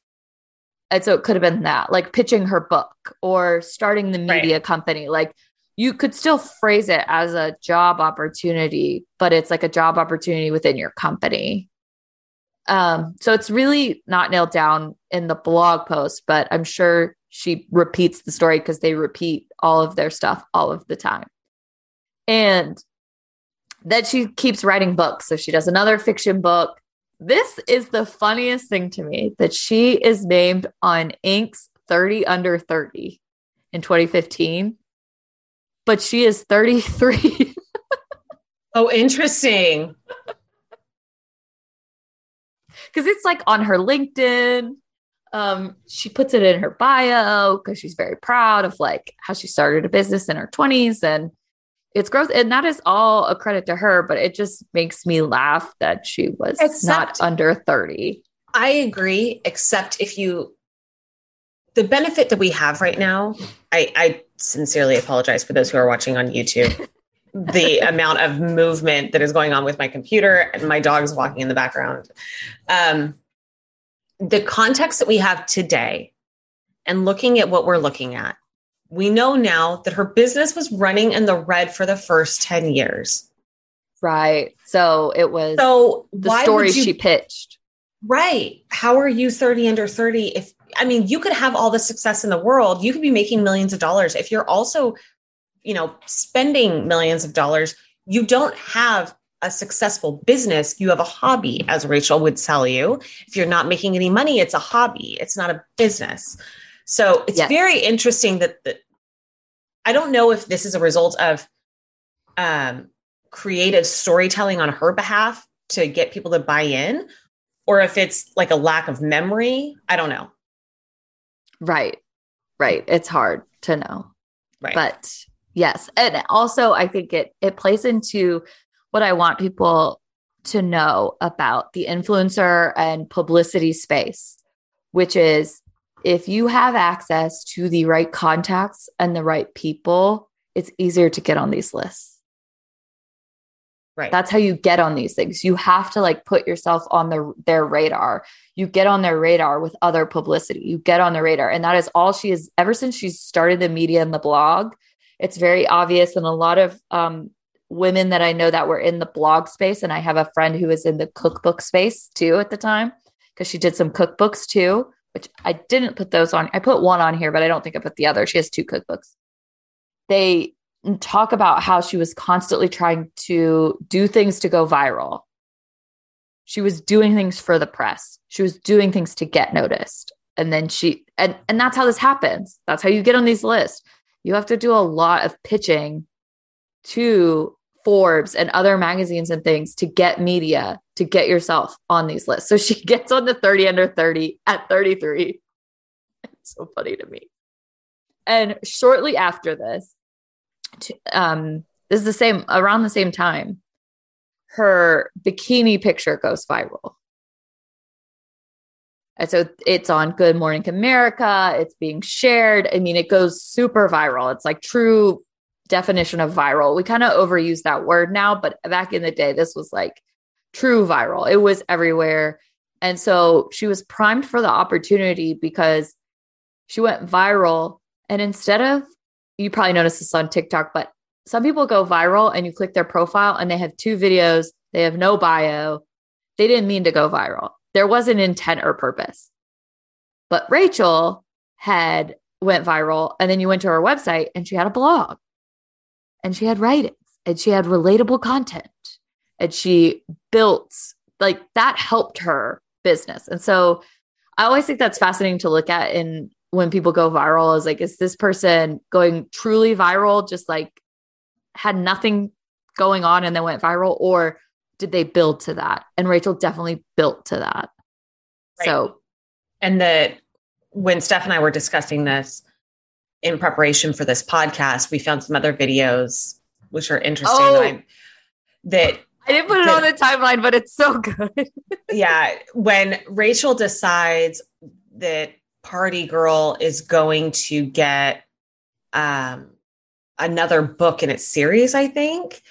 And so it could have been that, like pitching her book or starting the media right. company. Like you could still phrase it as a job opportunity, but it's like a job opportunity within your company. Um, so it's really not nailed down in the blog post, but I'm sure she repeats the story because they repeat all of their stuff all of the time. And then she keeps writing books. So she does another fiction book. This is the funniest thing to me that she is named on Inc.'s 30 under 30 in 2015, but she is 33. oh, interesting. Because it's like on her LinkedIn. Um, she puts it in her bio because she's very proud of like how she started a business in her 20s and it's growth and that is all a credit to her but it just makes me laugh that she was except, not under 30 i agree except if you the benefit that we have right now i i sincerely apologize for those who are watching on youtube the amount of movement that is going on with my computer and my dog's walking in the background um the context that we have today and looking at what we're looking at we know now that her business was running in the red for the first 10 years. Right. So it was so the story you, she pitched. Right. How are you 30 under 30? If I mean, you could have all the success in the world, you could be making millions of dollars. If you're also, you know, spending millions of dollars, you don't have a successful business, you have a hobby, as Rachel would tell you. If you're not making any money, it's a hobby, it's not a business. So it's yes. very interesting that the, I don't know if this is a result of um, creative storytelling on her behalf to get people to buy in, or if it's like a lack of memory. I don't know. Right. Right. It's hard to know. Right. But yes. And also I think it it plays into what I want people to know about the influencer and publicity space, which is if you have access to the right contacts and the right people, it's easier to get on these lists. Right. That's how you get on these things. You have to like put yourself on the, their radar. You get on their radar with other publicity. You get on the radar. And that is all she is ever since she started the media and the blog. It's very obvious. And a lot of um, women that I know that were in the blog space, and I have a friend who was in the cookbook space too at the time because she did some cookbooks too which I didn't put those on. I put one on here, but I don't think I put the other. She has two cookbooks. They talk about how she was constantly trying to do things to go viral. She was doing things for the press. She was doing things to get noticed. And then she and and that's how this happens. That's how you get on these lists. You have to do a lot of pitching to Forbes and other magazines and things to get media to get yourself on these lists. So she gets on the 30 under 30 at 33. It's so funny to me. And shortly after this, um, this is the same around the same time, her bikini picture goes viral. And so it's on Good Morning America. It's being shared. I mean, it goes super viral. It's like true definition of viral. We kind of overuse that word now, but back in the day, this was like true viral. It was everywhere. And so she was primed for the opportunity because she went viral. And instead of, you probably noticed this on TikTok, but some people go viral and you click their profile and they have two videos, they have no bio. They didn't mean to go viral. There wasn't intent or purpose. But Rachel had went viral and then you went to her website and she had a blog and she had writings and she had relatable content and she built like that helped her business. And so I always think that's fascinating to look at in when people go viral is like, is this person going truly viral, just like had nothing going on and then went viral, or did they build to that? And Rachel definitely built to that. Right. So, and the when Steph and I were discussing this, in preparation for this podcast, we found some other videos which are interesting. Oh, I, that I didn't put it that, on the timeline, but it's so good. yeah. When Rachel decides that Party Girl is going to get um, another book in its series, I think.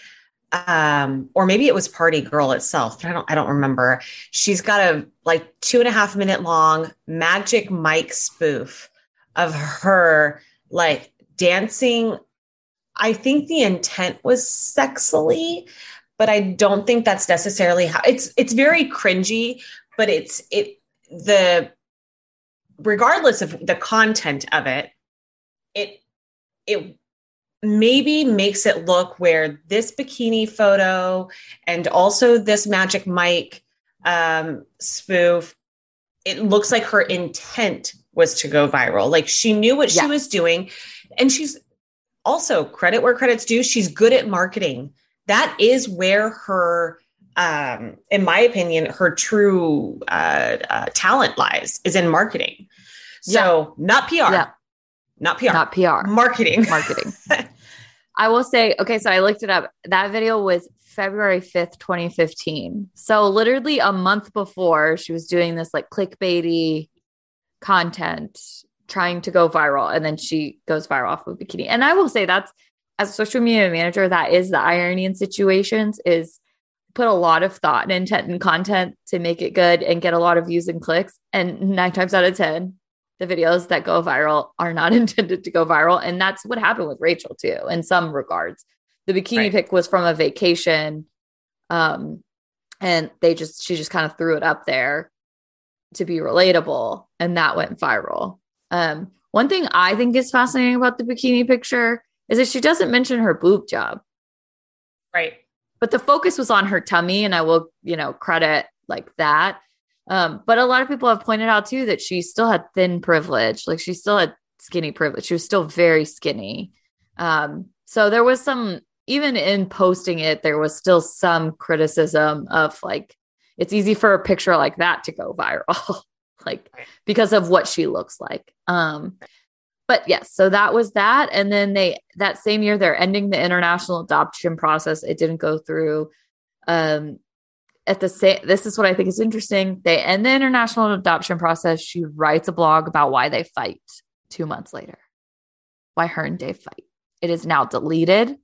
Um, or maybe it was Party Girl itself, but I don't I don't remember. She's got a like two and a half minute long magic Mike spoof of her like dancing. I think the intent was sexily, but I don't think that's necessarily how it's it's very cringy, but it's it the regardless of the content of it, it it maybe makes it look where this bikini photo and also this Magic Mike um, spoof, it looks like her intent was to go viral. Like she knew what yeah. she was doing. And she's also credit where credit's due. She's good at marketing. That is where her, um, in my opinion, her true uh, uh, talent lies is in marketing. So yeah. not PR. Yeah. Not PR. Not PR. Marketing. Marketing. I will say, okay, so I looked it up. That video was February 5th, 2015. So literally a month before she was doing this like clickbaity content trying to go viral and then she goes viral off of bikini. And I will say that's as a social media manager, that is the irony in situations is put a lot of thought and intent and content to make it good and get a lot of views and clicks. And nine times out of 10, the videos that go viral are not intended to go viral. And that's what happened with Rachel too, in some regards. The bikini right. pic was from a vacation. Um, and they just, she just kind of threw it up there to be relatable. And that went viral. Um, one thing I think is fascinating about the bikini picture is that she doesn't mention her boob job. Right. But the focus was on her tummy. And I will, you know, credit like that. Um, but a lot of people have pointed out too that she still had thin privilege. Like she still had skinny privilege. She was still very skinny. Um, so there was some, even in posting it, there was still some criticism of like, it's easy for a picture like that to go viral, like because of what she looks like. Um, but yes, so that was that. And then they, that same year, they're ending the international adoption process. It didn't go through. Um, at the same this is what i think is interesting they end the international adoption process she writes a blog about why they fight two months later why her and dave fight it is now deleted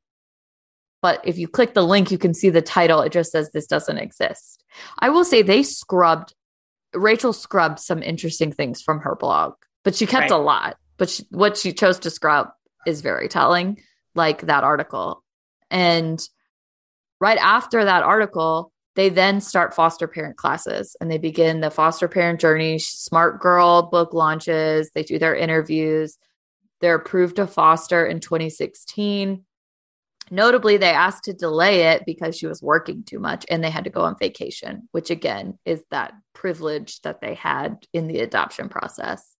but if you click the link you can see the title it just says this doesn't exist i will say they scrubbed rachel scrubbed some interesting things from her blog but she kept right. a lot but she, what she chose to scrub is very telling like that article and right after that article they then start foster parent classes and they begin the foster parent journey. Smart Girl book launches, they do their interviews. They're approved to foster in 2016. Notably, they asked to delay it because she was working too much and they had to go on vacation, which again is that privilege that they had in the adoption process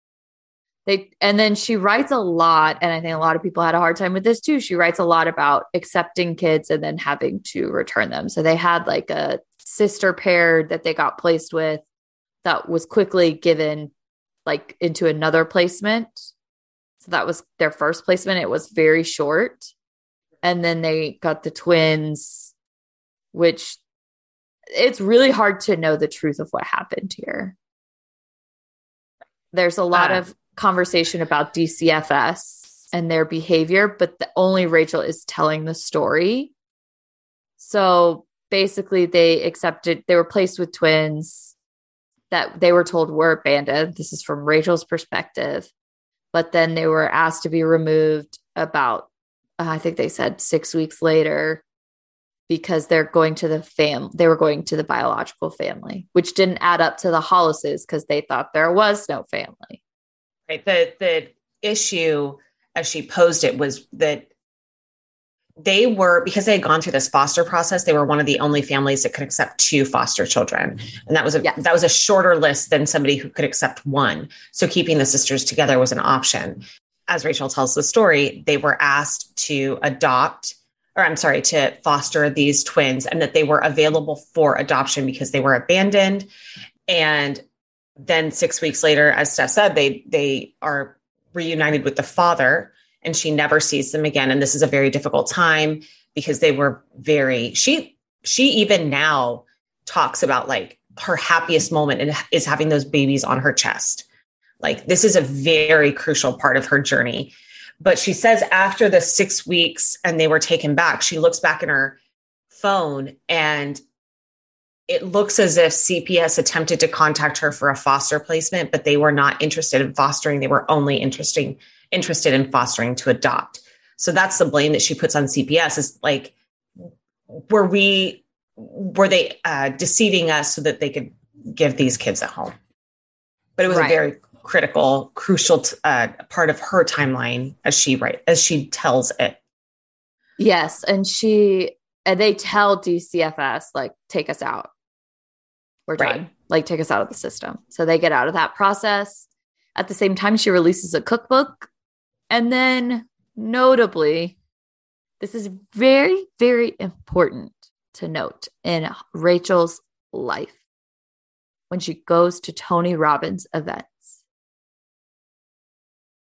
they and then she writes a lot and i think a lot of people had a hard time with this too. She writes a lot about accepting kids and then having to return them. So they had like a sister pair that they got placed with that was quickly given like into another placement. So that was their first placement. It was very short. And then they got the twins which it's really hard to know the truth of what happened here. There's a lot uh, of conversation about DCFS and their behavior, but the, only Rachel is telling the story. So basically, they accepted, they were placed with twins that they were told were abandoned. This is from Rachel's perspective. But then they were asked to be removed about, uh, I think they said six weeks later because they're going to the fam they were going to the biological family which didn't add up to the hollises because they thought there was no family Right. The the issue as she posed it was that they were because they had gone through this foster process they were one of the only families that could accept two foster children and that was a yes. that was a shorter list than somebody who could accept one so keeping the sisters together was an option as rachel tells the story they were asked to adopt or i'm sorry to foster these twins and that they were available for adoption because they were abandoned and then six weeks later, as Steph said, they they are reunited with the father, and she never sees them again. And this is a very difficult time because they were very she she even now talks about like her happiest moment and is having those babies on her chest. Like this is a very crucial part of her journey. But she says after the six weeks and they were taken back, she looks back in her phone and it looks as if CPS attempted to contact her for a foster placement, but they were not interested in fostering. They were only interesting, interested in fostering to adopt. So that's the blame that she puts on CPS is like, were we, were they uh, deceiving us so that they could give these kids a home? But it was right. a very critical, crucial uh, part of her timeline as she write as she tells it. Yes. And she, and they tell DCFS, like, take us out. We're Right. done. Like, take us out of the system. So they get out of that process. At the same time, she releases a cookbook. And then, notably, this is very, very important to note in Rachel's life when she goes to Tony Robbins events.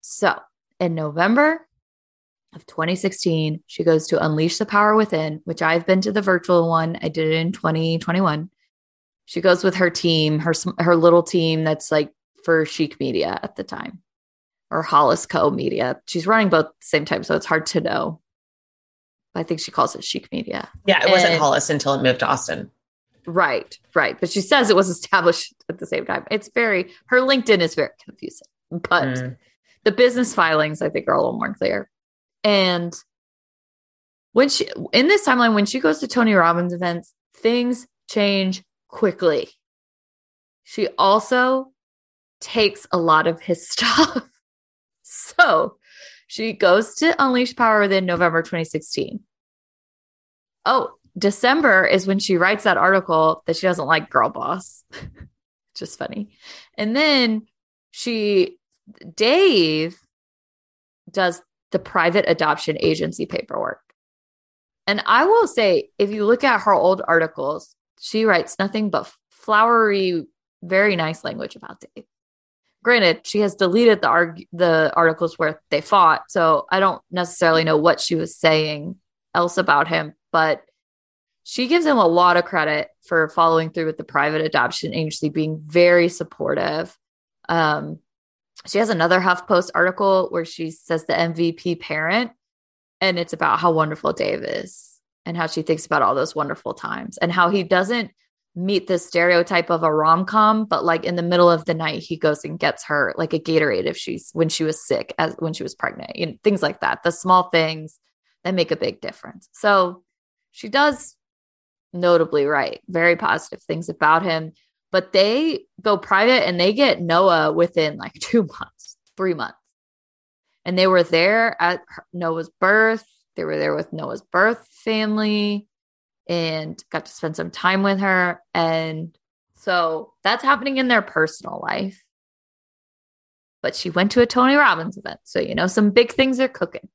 So, in November of 2016, she goes to Unleash the Power Within, which I've been to the virtual one. I did it in 2021. She goes with her team, her her little team that's like for Chic Media at the time, or Hollis Co Media. She's running both at the same time, so it's hard to know. I think she calls it Chic Media. Yeah, it wasn't Hollis until it moved to Austin. Right, right. But she says it was established at the same time. It's very her LinkedIn is very confusing, but Mm. the business filings I think are a little more clear. And when she in this timeline, when she goes to Tony Robbins events, things change quickly. She also takes a lot of his stuff. so she goes to Unleash Power Within November 2016. Oh, December is when she writes that article that she doesn't like Girl Boss. Just funny. And then she, Dave does the private adoption agency paperwork. And I will say, if you look at her old articles, she writes nothing but flowery, very nice language about Dave. Granted, she has deleted the arg- the articles where they fought, so I don't necessarily know what she was saying else about him, but she gives him a lot of credit for following through with the private adoption agency, being very supportive. Um, she has another HuffPost article where she says the MVP parent, and it's about how wonderful Dave is and how she thinks about all those wonderful times and how he doesn't meet the stereotype of a rom com, but like in the middle of the night, he goes and gets her like a Gatorade if she's when she was sick, as when she was pregnant, you know, things like that. The small things that make a big difference. So she does notably right, very positive things about him. But they go private and they get Noah within like two months, three months. And they were there at Noah's birth. They were there with Noah's birth family and got to spend some time with her. And so that's happening in their personal life. But she went to a Tony Robbins event. So, you know, some big things are cooking.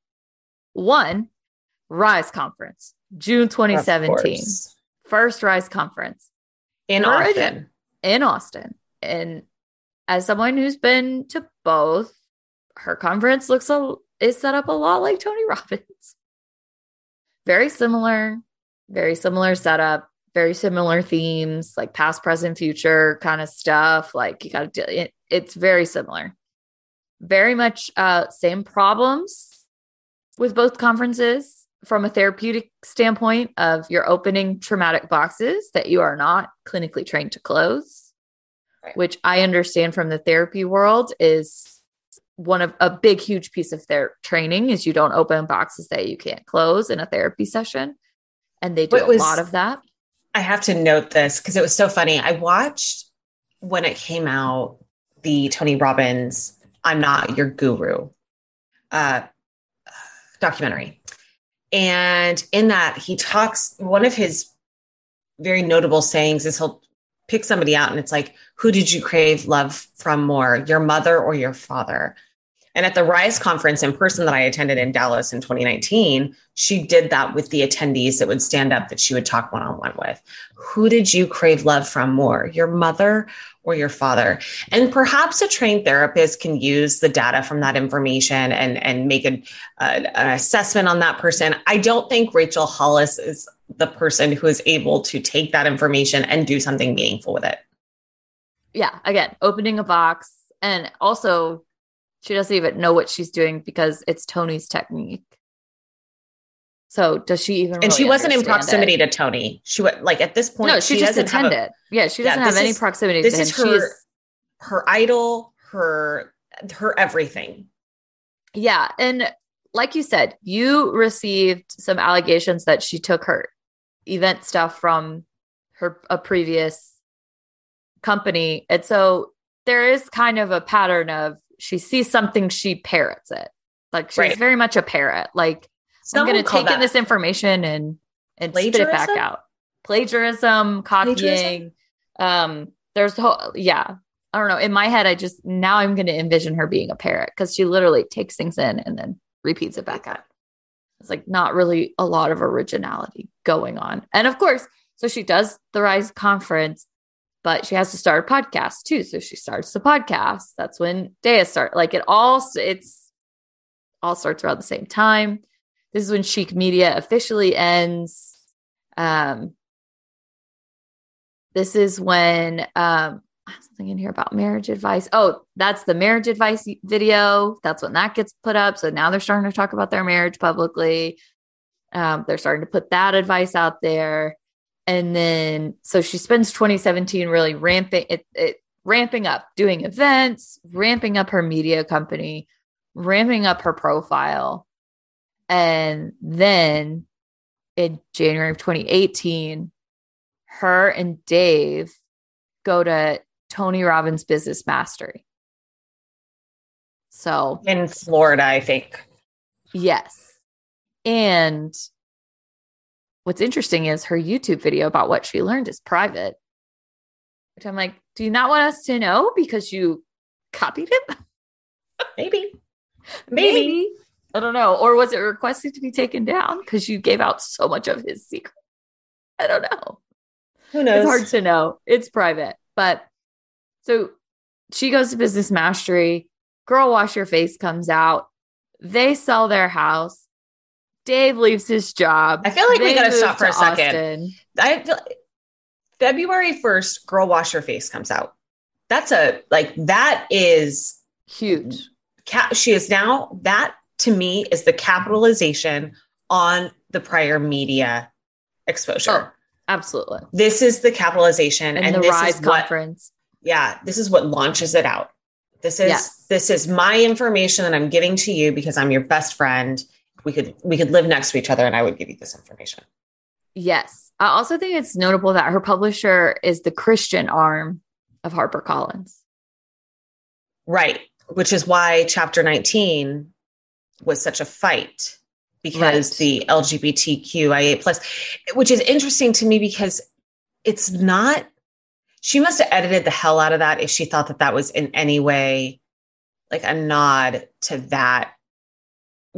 One, Rise Conference, June 2017. First Rise Conference In Austin. in Austin. And as someone who's been to both, her conference looks a is set up a lot like Tony Robbins. Very similar, very similar setup, very similar themes, like past, present, future kind of stuff. Like you got to do it, it's very similar. Very much uh same problems with both conferences from a therapeutic standpoint of you're opening traumatic boxes that you are not clinically trained to close Right. which i understand from the therapy world is one of a big huge piece of their training is you don't open boxes that you can't close in a therapy session and they do a lot of that I have to note this because it was so funny. I watched when it came out the Tony Robbins I'm Not Your Guru uh, documentary. And in that, he talks, one of his very notable sayings is he'll pick somebody out and it's like, who did you crave love from more, your mother or your father? And at the Rise conference in person that I attended in Dallas in 2019, she did that with the attendees that would stand up that she would talk one on one with. Who did you crave love from more, your mother or your father? And perhaps a trained therapist can use the data from that information and, and make a, a- an assessment on that person. I don't think Rachel Hollis is the person who is able to take that information and do something meaningful with it. yeah again opening a box and also she doesn't even know what she's doing because it's tony's technique so does she even And she wasn't in proximity it? to Tony. She was like at this point. no she, just doesn't have a- attended yeah she doesn't have this any is- proximity this to him is her- is her idol, her her everything. Yeah. And like you said, you received some allegations that she took her event stuff from her a previous company. And so there is kind of a pattern of she sees something, she parrots it. Like she's Right. very much a parrot. Like I'm going to take in this information and and spit it back out. Plagiarism, copying. Plagiarism? Um, there's whole yeah. I don't know. In my head, I just now I'm going to envision her being a parrot because she literally takes things in and then repeats it back out. It's like not really a lot of originality going on. And of course, so she does the Rise conference, but she has to start a podcast too. So she starts the podcast. That's when Dea start. Like it all, it's all starts around the same time. This is when Chic Media officially ends. Um, this is when um, I have something in here about marriage advice. Oh, that's the marriage advice video. That's when that gets put up. So now they're starting to talk about their marriage publicly. Um, they're starting to put that advice out there. And then, so she spends 2017 really ramping it, it ramping up, doing events, ramping up her media company, ramping up her profile. And then in January of 2018, her and Dave go to Tony Robbins Business Mastery. So, in Florida, I think. yes. And what's interesting is her YouTube video about what she learned is private, which I'm like, do you not want us to know because you copied it? Maybe. Maybe. I don't know. Or was it requested to be taken down because you gave out so much of his secret? I don't know. Who knows? It's hard to know. It's private. But so she goes to Business Mastery. Girl Wash Your Face comes out. They sell their house. Dave leaves his job. I feel like we gotta stop for a second. Austin. I feel February 1st, Girl Wash Your Face comes out. That's a like that is Huge. ca- she is now that to me is the capitalization on the prior media exposure. Oh, absolutely. This is the capitalization And, and, the this Rise is what conference. yeah, this is what launches it out. This is Yes. this is my information that I'm giving to you because I'm your best friend. We could we could live next to each other and I would give you this information. Yes. I also think it's notable that her publisher is the Christian arm of HarperCollins. Right. Which is why chapter 19 was such a fight because Right. the LGBTQIA plus, which is interesting to me because it's not, she must have edited the hell out of that if she thought that that was in any way like a nod to that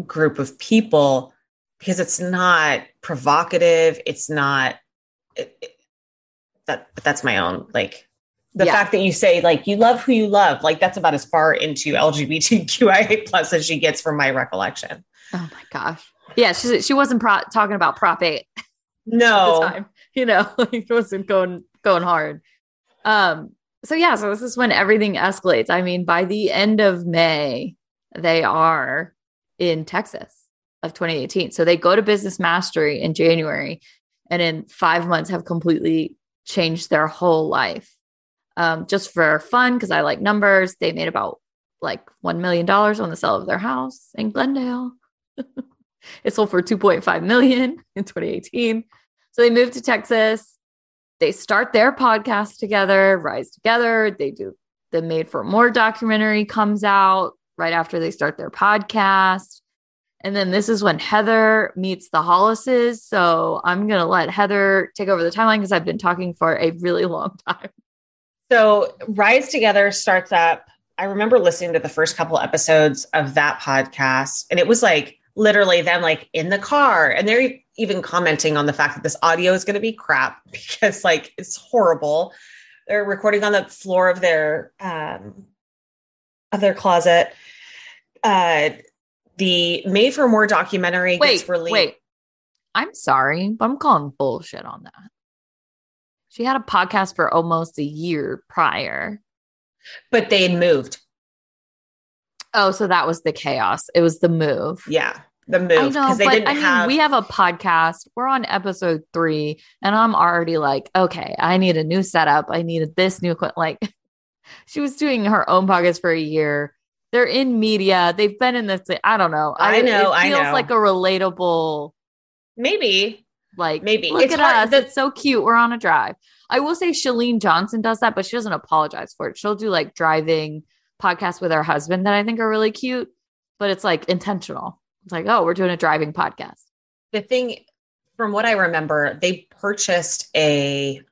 group of people because it's not provocative. It's not, it, it- that, but that's my own like the Yeah. fact that you say like you love who you love like that's about as far into lgbtqia plus as she gets from my recollection Oh my gosh. Yeah, she she wasn't pro- talking about Prop 8 no time. You know, like it wasn't going going hard. Um so yeah, so this is when everything escalates. I mean, by the end of May, they are in Texas of 2018. So they go to business mastery in January and in 5 months have completely changed their whole life. Um just for fun because I like numbers, they made about like 1 million dollars on the sale of their house in Glendale. it sold for 2.5 million in 2018. So they moved to Texas. They start their podcast together, Rise Together. They do the Made for More documentary comes out right after they start their podcast. And then this is when Heather meets the Hollises. So I'm going to let Heather take over the timeline because I've been talking for a really long time. so rise together starts up i remember listening to the first couple episodes of that podcast and it was like literally them like in the car and they're even commenting on the fact that this audio is going to be crap because like it's horrible they're recording on the floor of their um of their closet uh the made for more documentary Wait, gets released wait. I'm sorry, but I'm calling bullshit on that. She had a podcast for almost a year prior. but they had moved Oh, so that was the chaos. It was the move. yeah the I move know, because they but I mean, have we have a podcast. We're on episode three, and I'm already like, okay, I need a new setup. I needed this new equipment. Like, she was doing her own podcast for a year. They're in media. They've been in this. I don't know. I know, It I feels know. like a relatable. maybe Like, Maybe. look It's at hard- us. the- it's so cute. We're on a drive. I will say Shalene Johnson does that, but she doesn't apologize for it. She'll do like driving podcasts with her husband that I think are really cute, but it's like intentional. It's like, oh, we're doing a driving podcast. The thing, from what I remember, they purchased a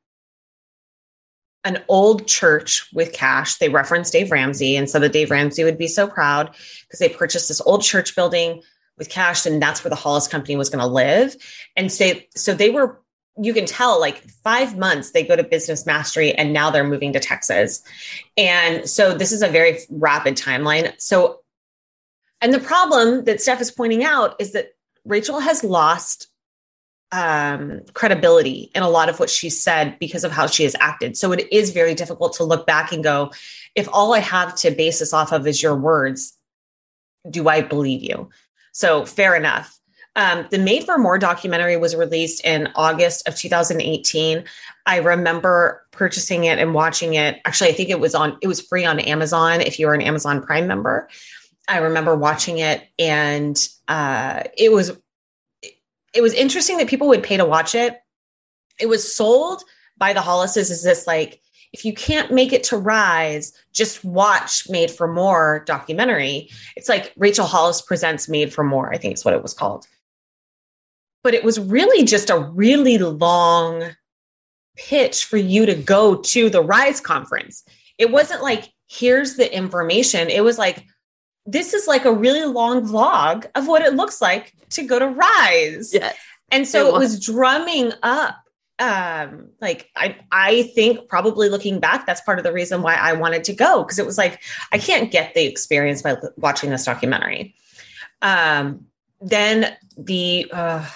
an old church with cash. They referenced Dave Ramsey and so that Dave Ramsey would be so proud because they purchased this old church building with cash, and that's where the Hollis company was going to live. And so, so they were you can tell like five months they go to business mastery and now they're moving to Texas. And so this is a very rapid timeline. So, and the problem that Steph is pointing out is that Rachel has lost um, credibility in a lot of what she said because of how she has acted. So it is very difficult to look back and go, if all I have to base this off of is your words, do I believe you? So fair enough. Um, the Made for More documentary was released in August of 2018. I remember purchasing it and watching it. Actually, I think it was on, it was free on Amazon if you were an Amazon Prime member. I remember watching it and uh, it was it was interesting that people would pay to watch it. It was sold by the Hollises as this like, if you can't make it to Rise, just watch Made for More documentary. It's like Rachel Hollis presents Made for More, I think is what it was called but it was really just a really long pitch for you to go to the rise conference it wasn't like here's the information it was like this is like a really long vlog of what it looks like to go to rise. Yes. And so it was, it was drumming up um like i i think probably looking back that's part of the reason why i wanted to go because it was like i can't get the experience by watching this documentary. Um then the uh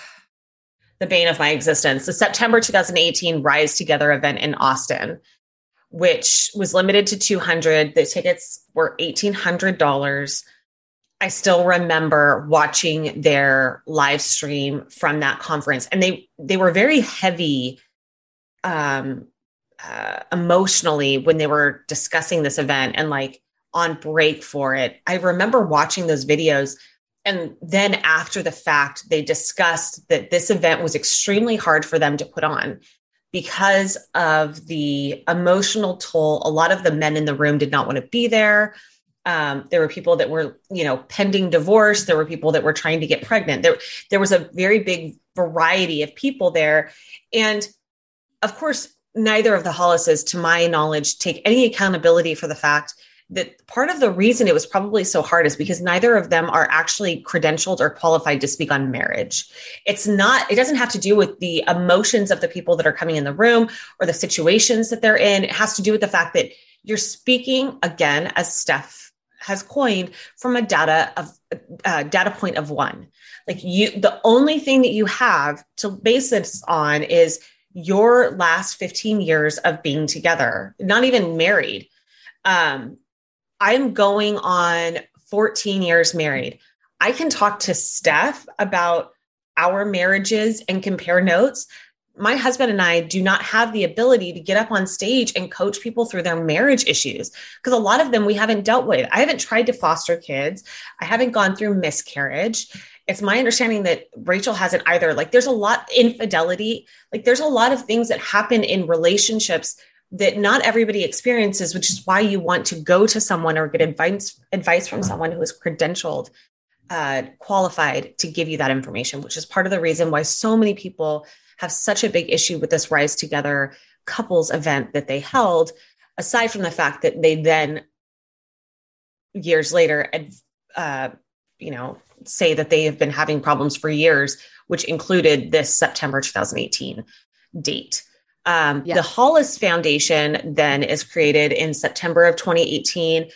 the bane of my existence, the September 2018 Rise Together event in Austin, which was limited to 200. The tickets were $1,800. I still remember watching their live stream from that conference, and they they were very heavy um, uh, emotionally when they were discussing this event and like on break for it. I remember watching those videos and then after the fact, they discussed that this event was extremely hard for them to put on because of the emotional toll. A lot of the men in the room did not want to be there. Um, there were people that were, you know, pending divorce. There were people that were trying to get pregnant. There, there was a very big variety of people there. And of course, neither of the Hollises, to my knowledge, take any accountability for the fact that part of the reason it was probably so hard is because neither of them are actually credentialed or qualified to speak on marriage. It's not, it doesn't have to do with the emotions of the people that are coming in the room or the situations that they're in. It has to do with the fact that you're speaking again, as Steph has coined, from a data of uh, data point of one. Like you, the only thing that you have to base this on is your last 15 years of being together, not even married. Um, I'm going on 14 years married. I can talk to Steph about our marriages and compare notes. My husband and I do not have the ability to get up on stage and coach people through their marriage issues because a lot of them we haven't dealt with. I haven't tried to foster kids, I haven't gone through miscarriage. It's my understanding that Rachel hasn't either. Like, there's a lot infidelity, like, there's a lot of things that happen in relationships that not everybody experiences, which is why you want to go to someone or get advice advice from someone who is credentialed, uh, qualified to give you that information, which is part of the reason why so many people have such a big issue with this Rise Together couples event that they held, aside from the fact that they then years later uh, you know say that they have been having problems for years, which included this September 2018 date. Um, yes. The Hollis Foundation then is created in September of 2018.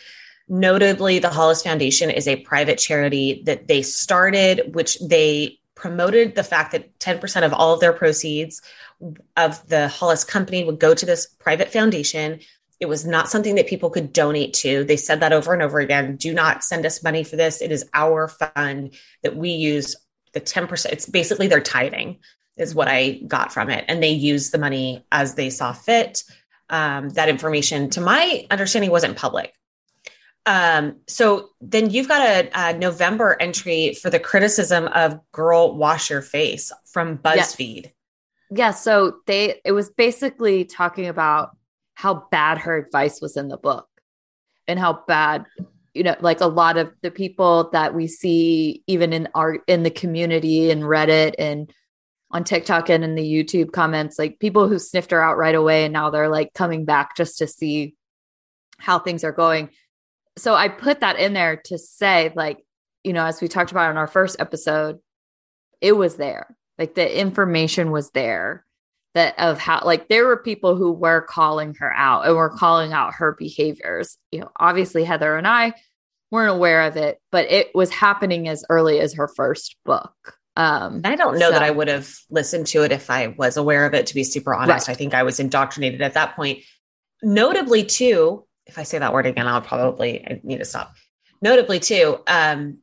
Notably, the Hollis Foundation is a private charity that they started, which they promoted the fact that 10% of all of their proceeds of the Hollis company would go to this private foundation. It was not something that people could donate to. They said that over and over again. Do not send us money for this. It is our fund that we use the 10%. It's basically their tithing is what I got from it. And they used the money as they saw fit. Um, that information, to my understanding, wasn't public. Um, so then you've got a, a, November entry for the criticism of "Girl, Wash Your Face" from BuzzFeed. Yes. Yeah, so they it was basically talking about how bad her advice was in the book and how bad you know, like a lot of the people that we see even in our in the community and Reddit and on TikTok and in the YouTube comments, like people who sniffed her out right away and now they're like coming back just to see how things are going. So I put that in there to say, like, you know, as we talked about in our first episode, it was there. Like the information was there that of how like there were people who were calling her out and were calling out her behaviors. You know, obviously Heather and I weren't aware of it, but it was happening as early as her first book. Um, I don't know so. that I would have listened to it if I was aware of it, to be super honest. Right. I think I was indoctrinated at that point. Notably, too, if I say that word again, I'll probably I need to stop. Notably, too, um,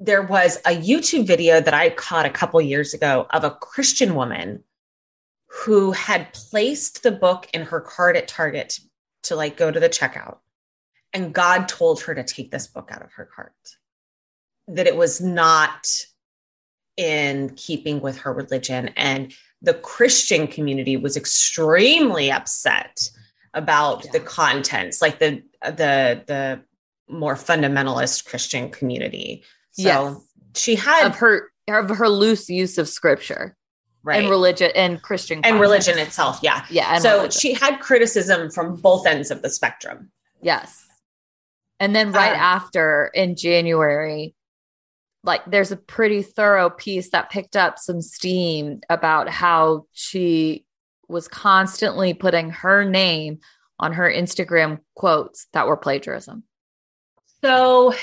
there was a YouTube video that I caught a couple years ago of a Christian woman who had placed the book in her cart at Target to like go to the checkout. And God told her to take this book out of her cart, that it was not in keeping with her religion. And the Christian community was extremely upset about yeah. the contents, like the the the more fundamentalist Christian community. So yes. she had of her of her loose use of scripture. Right. And religion and Christian and religion itself. Yeah. Yeah. So religion. she had criticism from both ends of the spectrum. Yes. And then right um, after in January, like there's a pretty thorough piece that picked up some steam about how she was constantly putting her name on her Instagram quotes that were plagiarism. So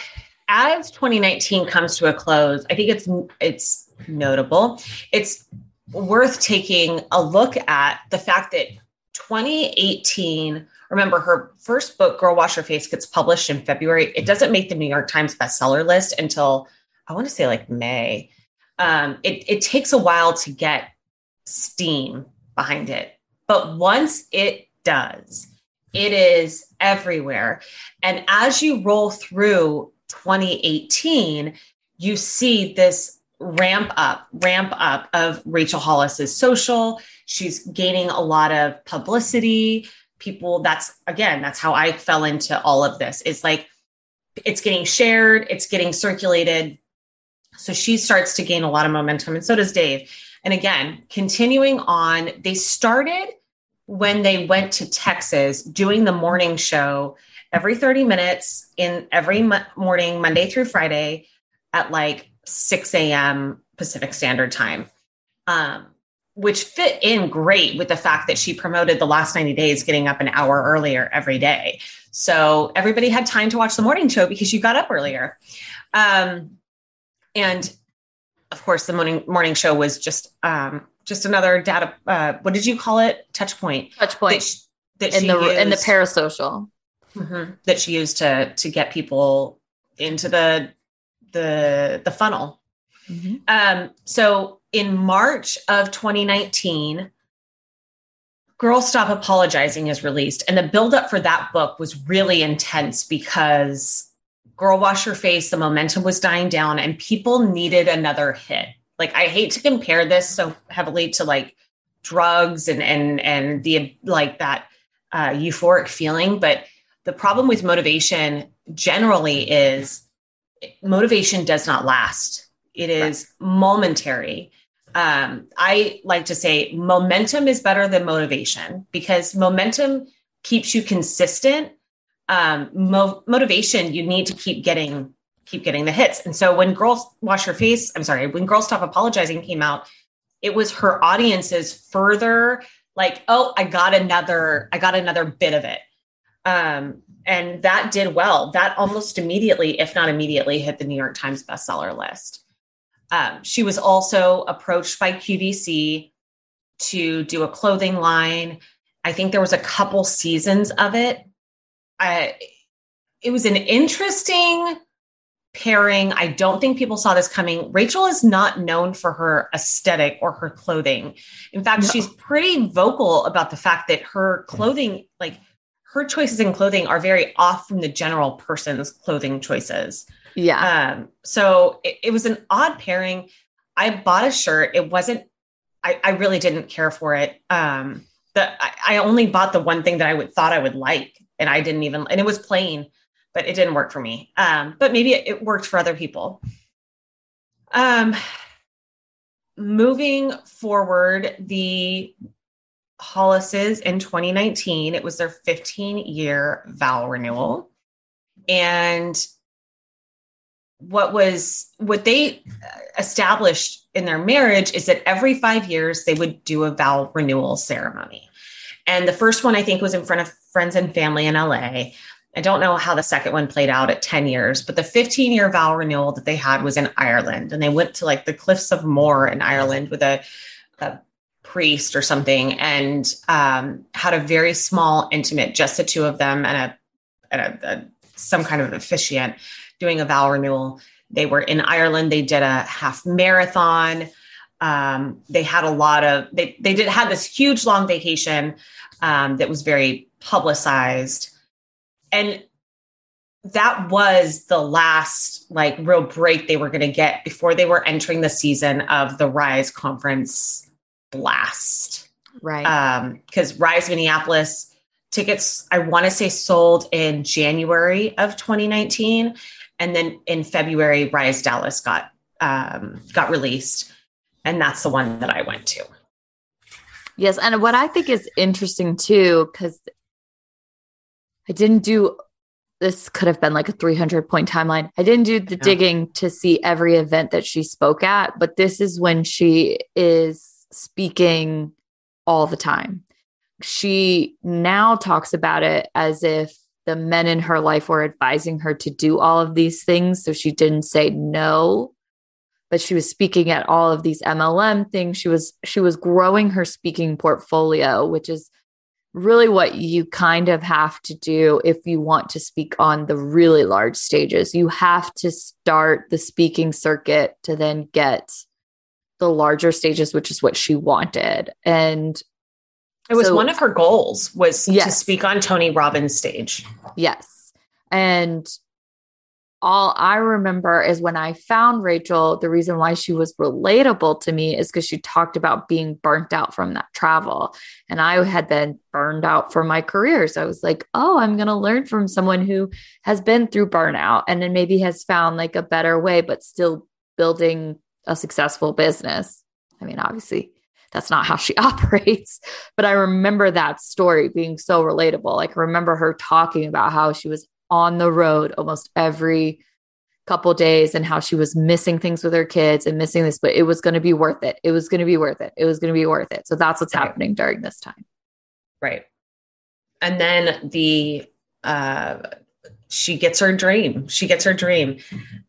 as 2019 comes to a close, I think it's it's notable. It's worth taking a look at the fact that 2018 remember her first book girl wash your face gets published in february it doesn't make the new york times bestseller list until i want to say like may um, it, it takes a while to get steam behind it but once it does it is everywhere and as you roll through 2018 you see this ramp up, ramp up of Rachel Hollis's social. She's gaining a lot of publicity. People, that's again, that's how I fell into all of this. It's like it's getting shared, it's getting circulated. So she starts to gain a lot of momentum, and so does Dave. And again, continuing on, they started when they went to Texas doing the morning show every 30 minutes in every morning, Monday through Friday at like 6 a.m. Pacific Standard Time, um, which fit in great with the fact that she promoted the last 90 days getting up an hour earlier every day. So everybody had time to watch the morning show because you got up earlier. Um, and of course, the morning morning show was just um, just another data. Uh, what did you call it? Touch point. Touch point. That, she, that in the used, in the parasocial. Mm-hmm, that she used to to get people into the the the funnel. Mm-hmm. Um, so in March of 2019, Girl Stop Apologizing is released, and the buildup for that book was really intense because Girl Wash Your Face, the momentum was dying down, and people needed another hit. Like I hate to compare this so heavily to like drugs and and and the like that uh, euphoric feeling, but the problem with motivation generally is motivation does not last. It is right. momentary. Um, I like to say momentum is better than motivation because momentum keeps you consistent. Um, mo- motivation, you need to keep getting keep getting the hits. And so when girls wash her face, I'm sorry, when girls stop apologizing came out, it was her audience's further like, oh, I got another, I got another bit of it. Um, and that did well. That almost immediately, if not immediately, hit the New York Times bestseller list. Um, she was also approached by QVC to do a clothing line. I think there was a couple seasons of it. I, it was an interesting pairing. I don't think people saw this coming. Rachel is not known for her aesthetic or her clothing. In fact, no. she's pretty vocal about the fact that her clothing, like her choices in clothing are very off from the general person's clothing choices. Yeah. Um, so it, it was an odd pairing. I bought a shirt. It wasn't, I, I really didn't care for it. Um, the, I, I only bought the one thing that I would thought I would like, and I didn't even, and it was plain. but it didn't work for me. Um, but maybe it, it worked for other people. Um, moving forward, the Hollises in 2019, it was their 15 year vow renewal. And what was what they established in their marriage is that every five years they would do a vow renewal ceremony. And the first one I think was in front of friends and family in LA. I don't know how the second one played out at 10 years, but the 15 year vow renewal that they had was in Ireland. And they went to like the Cliffs of Moher in Ireland with a, a priest or something and um, had a very small, intimate, just the two of them and a, and a, a some kind of officiant doing a vow renewal. They were in Ireland. They did a half marathon. Um, they had a lot of they they did had this huge long vacation um, that was very publicized, and that was the last like real break they were going to get before they were entering the season of the Rise Conference blast. Right. Um, because Rise Minneapolis tickets, I want to say sold in January of 2019 and then in February, Rise Dallas got um, got released, and that's the one that I went to. Yes, and what I think is interesting too, because I didn't do this could have been like a 300 point timeline. I didn't do the yeah. digging to see every event that she spoke at, but this is when she is speaking all the time. She now talks about it as if the men in her life were advising her to do all of these things. So she didn't say no, but she was speaking at all of these MLM things. She was she was growing her speaking portfolio, which is really what you kind of have to do if you want to speak on the really large stages. You have to start the speaking circuit to then get the larger stages, which is what she wanted. And it was so, one of her goals was yes. to speak on Tony Robbins stage. Yes. And all I remember is when I found Rachel, the reason why she was relatable to me is because she talked about being burnt out from that travel. And I had been burned out for my career. So I was like, oh, I'm going to learn from someone who has been through burnout and then maybe has found like a better way, but still building a successful business. I mean, obviously, that's not how she operates. But I remember that story being so relatable. Like, I remember her talking about how she was on the road almost every couple days and how she was missing things with her kids and missing this, but it was going to be worth it. It was going to be worth it. It was going to be worth it. So that's what's right. happening during this time. Right. And then the, uh, she gets her dream. She gets her dream.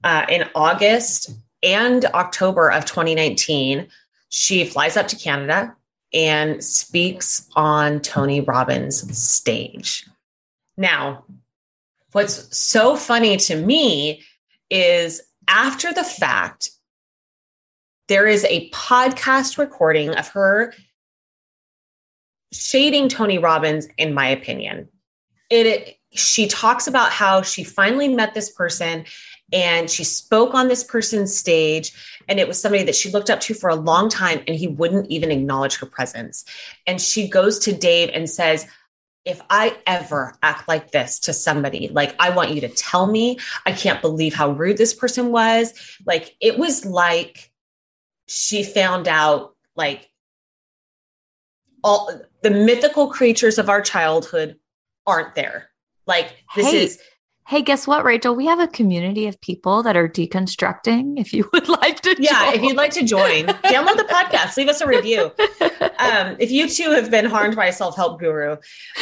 Uh, in August and October of 2019, she flies up to Canada and speaks on Tony Robbins' stage. Now, what's so funny to me is after the fact, there is a podcast recording of her shading Tony Robbins, in my opinion. It, it, she talks about how she finally met this person and she spoke on this person's stage and it was somebody that she looked up to for a long time and he wouldn't even acknowledge her presence and she goes to dave and says if i ever act like this to somebody like i want you to tell me i can't believe how rude this person was. Like it was like she found out like all the mythical creatures of our childhood aren't there. Like this hey, is Hey, guess what, Rachel? We have a community of people that are deconstructing. If you would like to, yeah, join. if you'd like to join, download the podcast, leave us a review. Um, if you too have been harmed by a self help guru,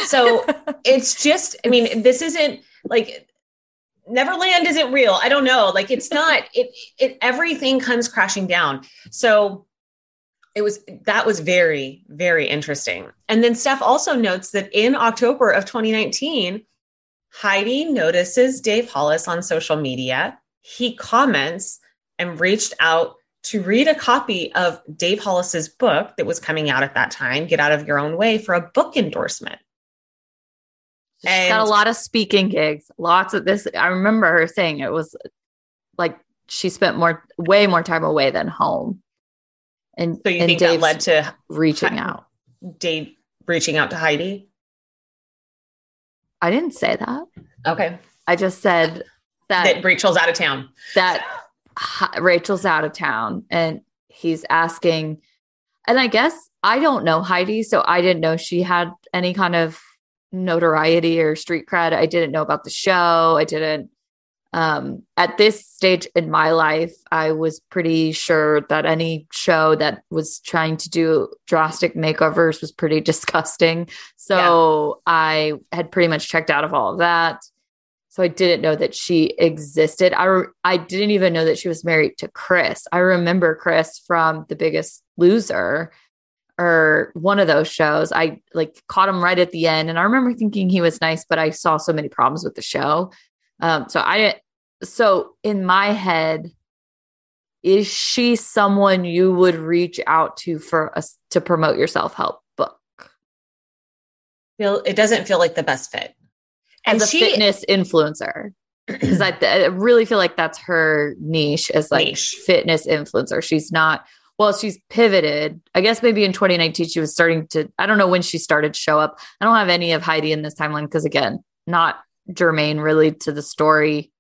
so it's just, I mean, this isn't like Neverland isn't real. I don't know, like it's not. It it everything comes crashing down. So it was that was very very interesting. And then Steph also notes that in October of 2019 Heidi notices Dave Hollis on social media. He comments and reached out to read a copy of Dave Hollis's book that was coming out at that time, Get Out of Your Own Way, for a book endorsement. She's and, got a lot of speaking gigs, lots of this. I remember her saying it was like she spent more, way more time away than home. And so you and think Dave's that led to reaching out? Dave reaching out to Heidi? I didn't say that. Okay. I just said that, that Rachel's out of town. That Rachel's out of town and he's asking, and I guess I don't know Heidi, so I didn't know she had any kind of notoriety or street cred. I didn't know about the show. I didn't um at this stage in my life i was pretty sure that any show that was trying to do drastic makeovers was pretty disgusting. So yeah. i had pretty much checked out of all of that. So i didn't know that she existed. I re- i didn't even know that she was married to chris. I remember chris from the biggest loser or one of those shows. I like caught him right at the end and i remember thinking he was nice but i saw so many problems with the show um, so I so in my head, is she someone you would reach out to for us to promote your self-help book? Feel it doesn't feel like the best fit. And As a she, fitness influencer. Because I, I, really feel like that's her niche as like niche. fitness influencer. She's not well, she's pivoted. I guess maybe in 2019 she was starting to. I don't know when she started to show up. I don't have any of Heidi in this timeline because again, not germane really to the story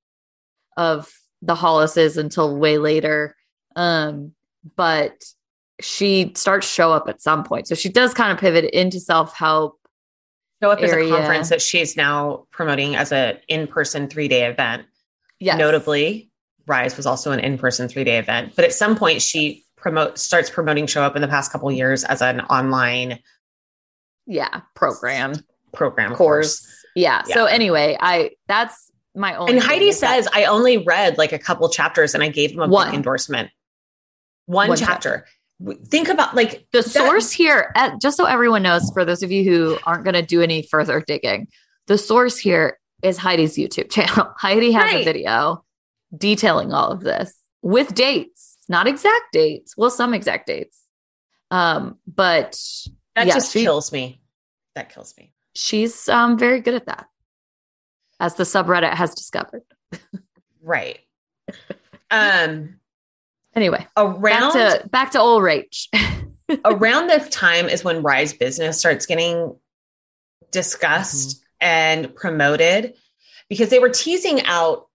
of the Hollises until way later. Um, but she starts show up at some point. So she does kind of pivot into self-help. Show up area. as a conference that she's now promoting as an in-person three-day event. Yes. Notably, Rise was also an in-person three-day event. But at some point she promote starts promoting show up in the past couple years as an online yeah program program course. course. Yeah. yeah. So anyway, I that's my own. And Heidi says that. I only read like a couple chapters and I gave him a One. book endorsement. One, One chapter. chapter. Think about like the that, source here, just so everyone knows, for those of you who aren't going to do any further digging, the source here is Heidi's YouTube channel. Heidi has right. a video detailing all of this with dates, not exact dates. Well, some exact dates. Um, but that yeah, just she, kills me. That kills me she's um, very good at that, as the subreddit has discovered. right. Um. Anyway, around back to, back to old Rach. around this time is when Rise Business starts getting discussed mm-hmm. and promoted because they were teasing out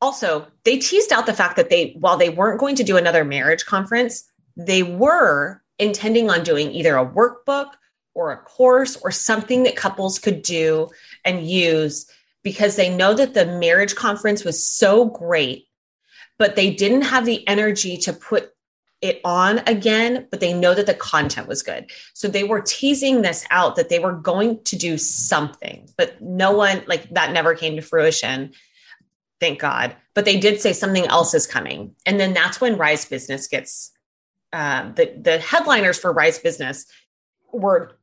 also they teased out the fact that they while they weren't going to do another marriage conference they were intending on doing either a workbook or a course or something that couples could do and use because they know that the marriage conference was so great, but they didn't have the energy to put it on again, but they know that the content was good. So they were teasing this out that they were going to do something, but no one, like that never came to fruition. Thank God. But they did say something else is coming. And then that's when Rise Business gets um, the, the headliners for Rise Business were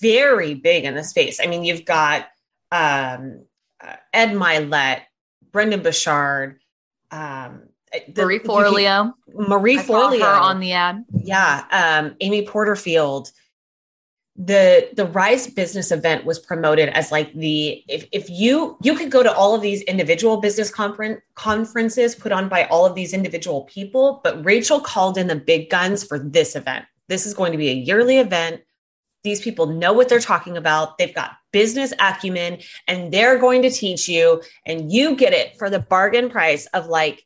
very big in the space. I mean, you've got um, uh, Ed Mylett, Brendon Burchard, um, the, Marie Forleo, Marie Forleo on the ad. Yeah, um, Amy Porterfield. The the Rise Business event was promoted as like the if if you you could go to all of these individual business conference conferences put on by all of these individual people, but Rachel called in the big guns for this event. This is going to be a yearly event these people know what they're talking about. They've got business acumen and they're going to teach you, and you get it for the bargain price of like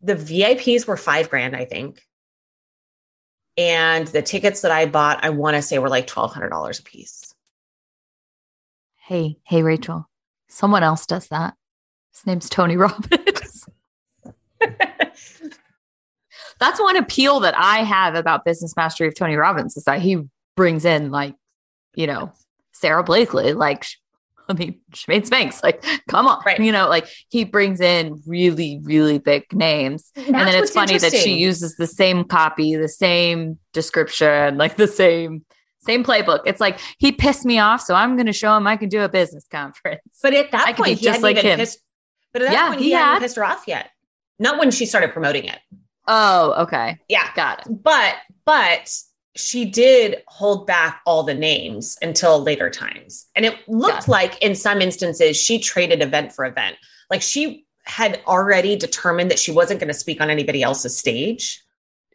the VIPs were five grand, I think. And the tickets that I bought, I want to say were like $1,200 a piece. Hey, hey, Rachel, someone else does that. His name's Tony Robbins. That's one appeal that I have about Business Mastery of Tony Robbins is that he brings in like, you know, Sara Blakely, like, I mean, Shemaine Spanx, like, come on, right. you know, like he brings in really, really big names. and then it's funny that she uses the same copy, the same description, like the same same playbook. It's like he pissed me off, so I'm going to show him I can do a business conference. But at that I point, he just like him. Pissed, but at that yeah, point, he, he hadn't pissed her off yet. Not when she started promoting it. Oh, okay. Yeah, got it. But but she did hold back all the names until later times. And it looked yeah. like in some instances she traded event for event. Like she had already determined that she wasn't going to speak on anybody else's stage.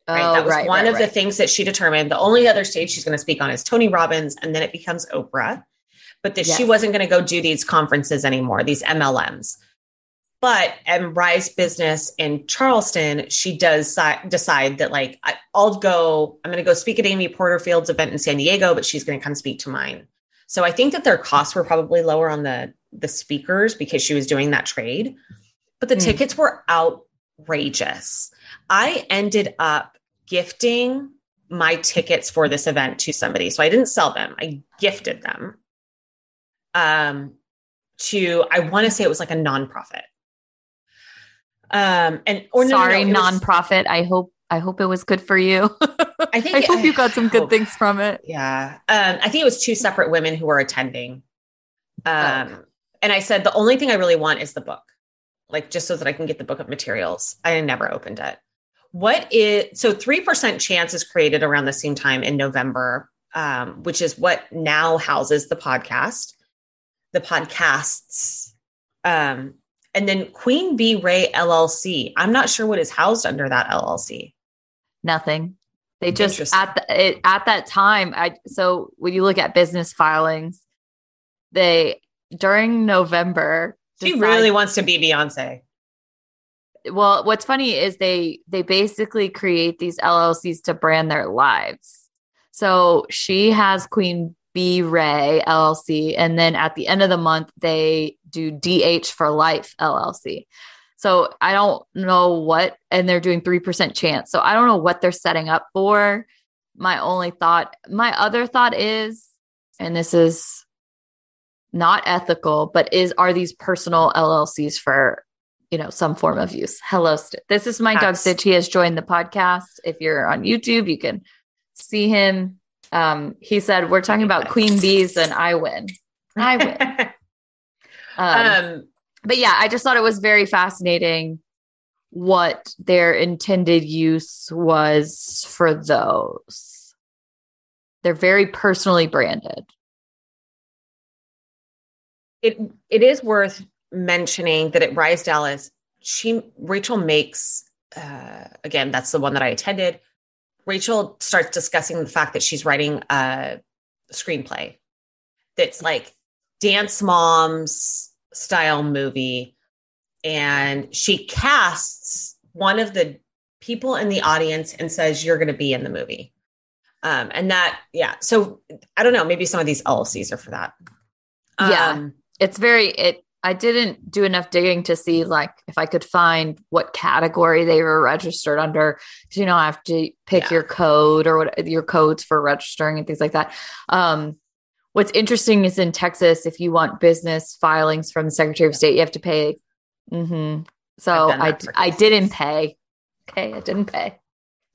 Right. Oh, that was right, one right, of the things that she determined. The only other stage she's going to speak on is Tony Robbins, and then it becomes Oprah. but that she wasn't going to go do these conferences anymore, these MLMs. But at Rise Business in Charleston, she does si- decide that like I, I'll go. I'm going to go speak at Amy Porterfield's event in San Diego, but she's going to come speak to mine. So I think that their costs were probably lower on the the speakers because she was doing that trade, but the Hmm. tickets were outrageous. I ended up gifting my tickets for this event to somebody. So I didn't sell them. I gifted them. Um to I want to say it was like a nonprofit. Um and or no, no, no, Sorry, it was- nonprofit. I hope I hope it was good for you. I think I hope you got some good hope- things from it. Yeah. Um, I think it was two separate women who were attending. Um, Okay. and I said, the only thing I really want is the book, like just so that I can get the book of materials. I never opened it. What is so 3% chance is created around the same time in November, um, which is what now houses the podcast, the podcasts. Um, and then Queen Bee Ray LLC. I'm not sure what is housed under that LLC. Nothing. They just at the, it, at that time. I so when you look at business filings, they during November. She decide- really wants to be Beyonce. well. What's funny is they they basically create these LLCs to brand their lives. So she has Queen B Ray LLC, and then at the end of the month they do DH for Life LLC. So I don't know what, and they're doing 3% chance. So I don't know what they're setting up for. My only thought, my other thought is, and this is not ethical, but is are these personal LLCs for, you know, some form of use? Hello, St- this is my dog Stitch. He has joined the podcast. If you're on YouTube, you can see him. Um, he said, We're talking about queen bees and I win. I win. Um, um, but yeah, I just thought it was very fascinating what their intended use was for those. They're very personally branded. it it is worth mentioning that at Rise Dallas, she Rachel makes uh, again that's the one that I attended. Rachel starts discussing the fact that she's writing a screenplay that's like dance moms style movie, and she casts one of the people in the audience and says you're going to be in the movie. Um, and that, yeah. So I don't know. Maybe some of these LLCs are for that. Yeah. Um, It's very it I didn't do enough digging to see like if I could find what category they were registered under. you know, I have to pick Yeah. your code or what your codes for registering and things like that. Um what's interesting is in Texas, if you want business filings from the Secretary of State, you have to pay. hmm So I I didn't pay. Okay, I didn't pay.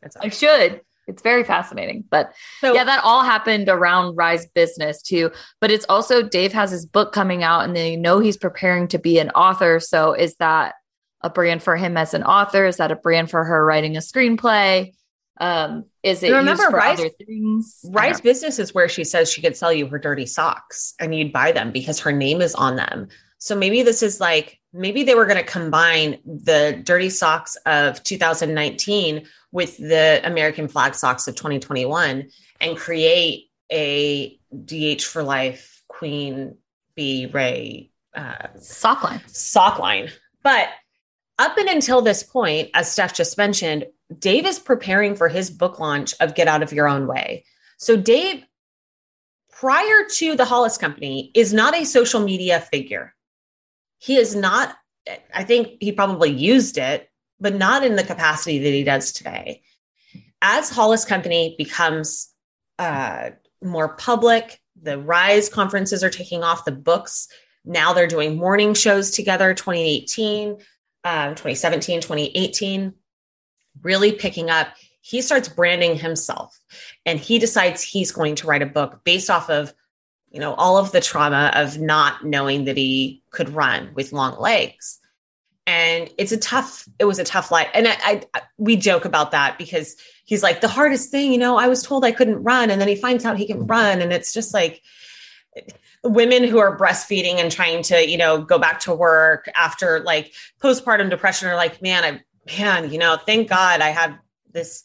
that's I should. It's very fascinating. But So yeah, that all happened around Rise Business too. But it's also Dave has his book coming out and they know he's preparing to be an author. So is that a brand for him as an author? Is that a brand for her writing a screenplay? Um, is it You remember used for Rise- other things? I Rise Business is where she says she could sell you her dirty socks and you'd buy them because her name is on them. So maybe this is like, maybe they were going to combine the dirty socks of 2019 with the American flag socks of 2021 and create a DH for life Queen B Ray uh, sock line. sock line. But up and until this point, as Steph just mentioned, Dave is preparing for his book launch of Get Out of Your Own Way. So, Dave, prior to the Hollis Company, is not a social media figure. He is not, I think he probably used it, but not in the capacity that he does today. As Hollis Company becomes uh, more public, the Rise conferences are taking off, the books now they're doing morning shows together 2018 um, 2017 2018 really picking up. He starts branding himself and he decides he's going to write a book based off of you know all of the trauma of not knowing that he could run with long legs. And it's a tough it was a tough life. And I, I we joke about that because he's like the hardest thing you know i was told i couldn't run. And then he finds out he can run and it's just like women who are breastfeeding and trying to you know go back to work after like postpartum depression are like man i man you know thank god i had this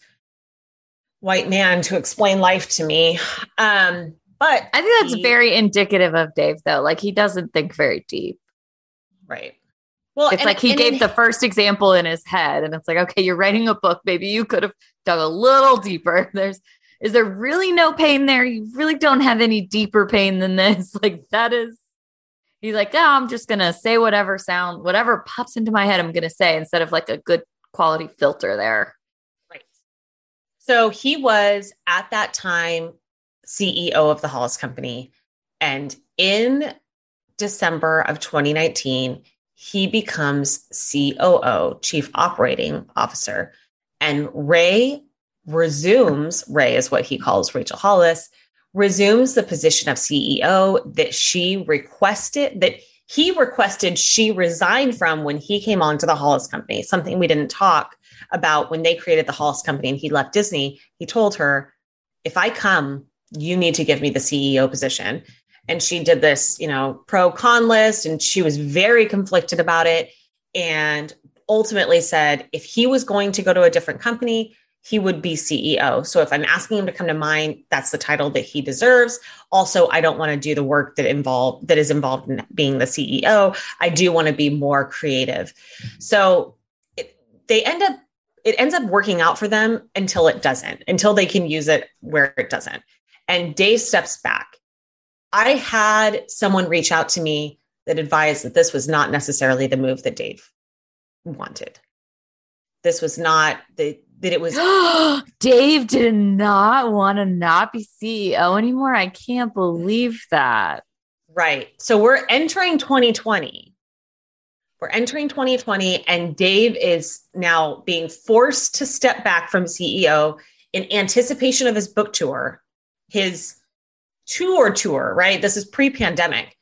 white man to explain life to me um But I think that's he- very indicative of Dave, though. Like he doesn't think very deep. right. Well, It's and- like he and gave in- the first example in his head, and it's like, okay, you're writing a book. Maybe you could have dug a little deeper. There's, is there really no pain there? You really don't have any deeper pain than this. Like that is. He's like, oh, I'm just gonna say whatever sound, whatever pops into my head, I'm gonna say instead of like a good quality filter there. Right. So he was at that time CEO of the Hollis Company. And in December of 2019, he becomes COO, Chief Operating Officer. And Ray resumes, Ray is what he calls Rachel Hollis, resumes the position of CEO that she requested, that he requested she resign from when he came on to the Hollis Company, something we didn't talk about when they created the Hollis Company and he left Disney. He told her, if I come, you need to give me the CEO position. And she did this, you know, pro con list and she was very conflicted about it. And ultimately said if he was going to go to a different company, he would be CEO. So if I'm asking him to come to mine, that's the title that he deserves. Also, I don't want to do the work that involved that is involved in being the CEO. I do want to be more creative. So it, they end up it ends up working out for them until it doesn't, until they can use it where it doesn't. And Dave steps back. I had someone reach out to me that advised that this was not necessarily the move that Dave wanted. This was not the that it was Dave did not want to not be CEO anymore. I can't believe that. right. So we're entering 2020. We're entering 2020 and Dave is now being forced to step back from CEO in anticipation of his book tour, his tour tour, right? This is pre-pandemic.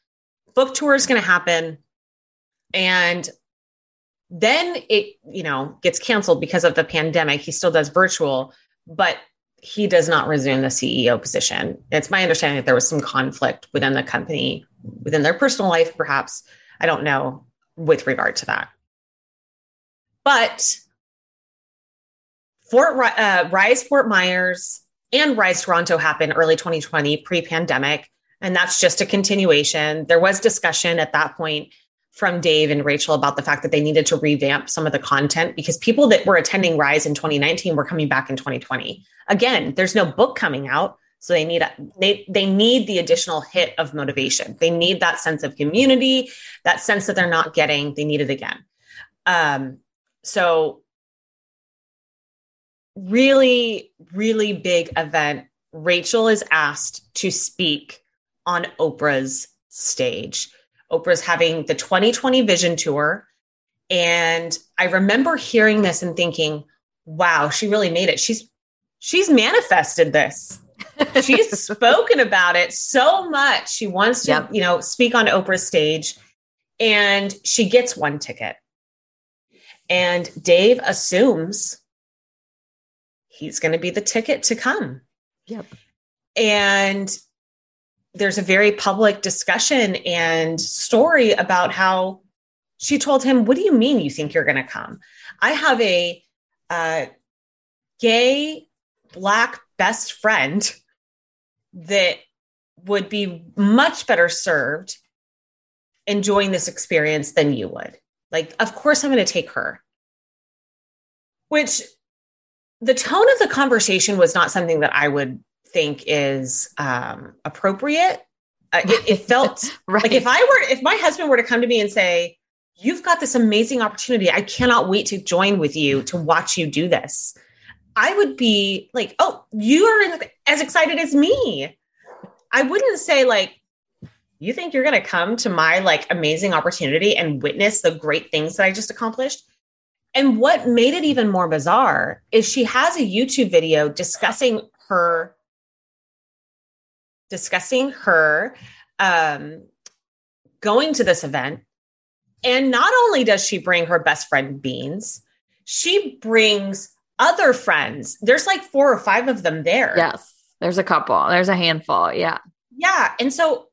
Book tour is going to happen and then it, you know, gets canceled because of the pandemic. He still does virtual, but he does not resume the CEO position. It's my understanding that there was some conflict within the company, within their personal life, perhaps. I don't know with regard to that. But Fort uh, Rise Fort Myers and Rise Toronto happened early 2020, pre pandemic. And that's just a continuation. There was discussion at that point from Dave and Rachel about the fact that they needed to revamp some of the content because people that were attending Rise in 2019 were coming back in 2020. Again, there's no book coming out, so they need a, they they need the additional hit of motivation. They need that sense of community, that sense that they're not getting. They need it again. Um, so really, really big event. Rachel is asked to speak on Oprah's stage. Oprah's having the 2020 Vision Tour. And I remember hearing this and thinking, wow, she really made it. She's she's manifested this. She's spoken about it so much. She wants to, Yep. you know, speak on Oprah's stage and she gets one ticket. And Dave assumes he's going to be the ticket to come. Yep. And there's a very public discussion and story about how she told him, What do you mean you think you're going to come? I have a uh, gay black best friend that would be much better served enjoying this experience than you would. Like, of course, I'm going to take her. Which the tone of the conversation was not something that I would think is um, appropriate. Uh, it, it felt Right. like if I were, if my husband were to come to me and say, You've got this amazing opportunity. I cannot wait to join with you to watch you do this. I would be like, Oh, you are as excited as me. I wouldn't say, like, you think you're going to come to my like amazing opportunity and witness the great things that I just accomplished? And what made it even more bizarre is she has a YouTube video discussing her discussing her um, going to this event. And not only does she bring her best friend Beans, she brings other friends. There's like four or five of them there. yes. There's a couple. There's a handful. Yeah. Yeah. And so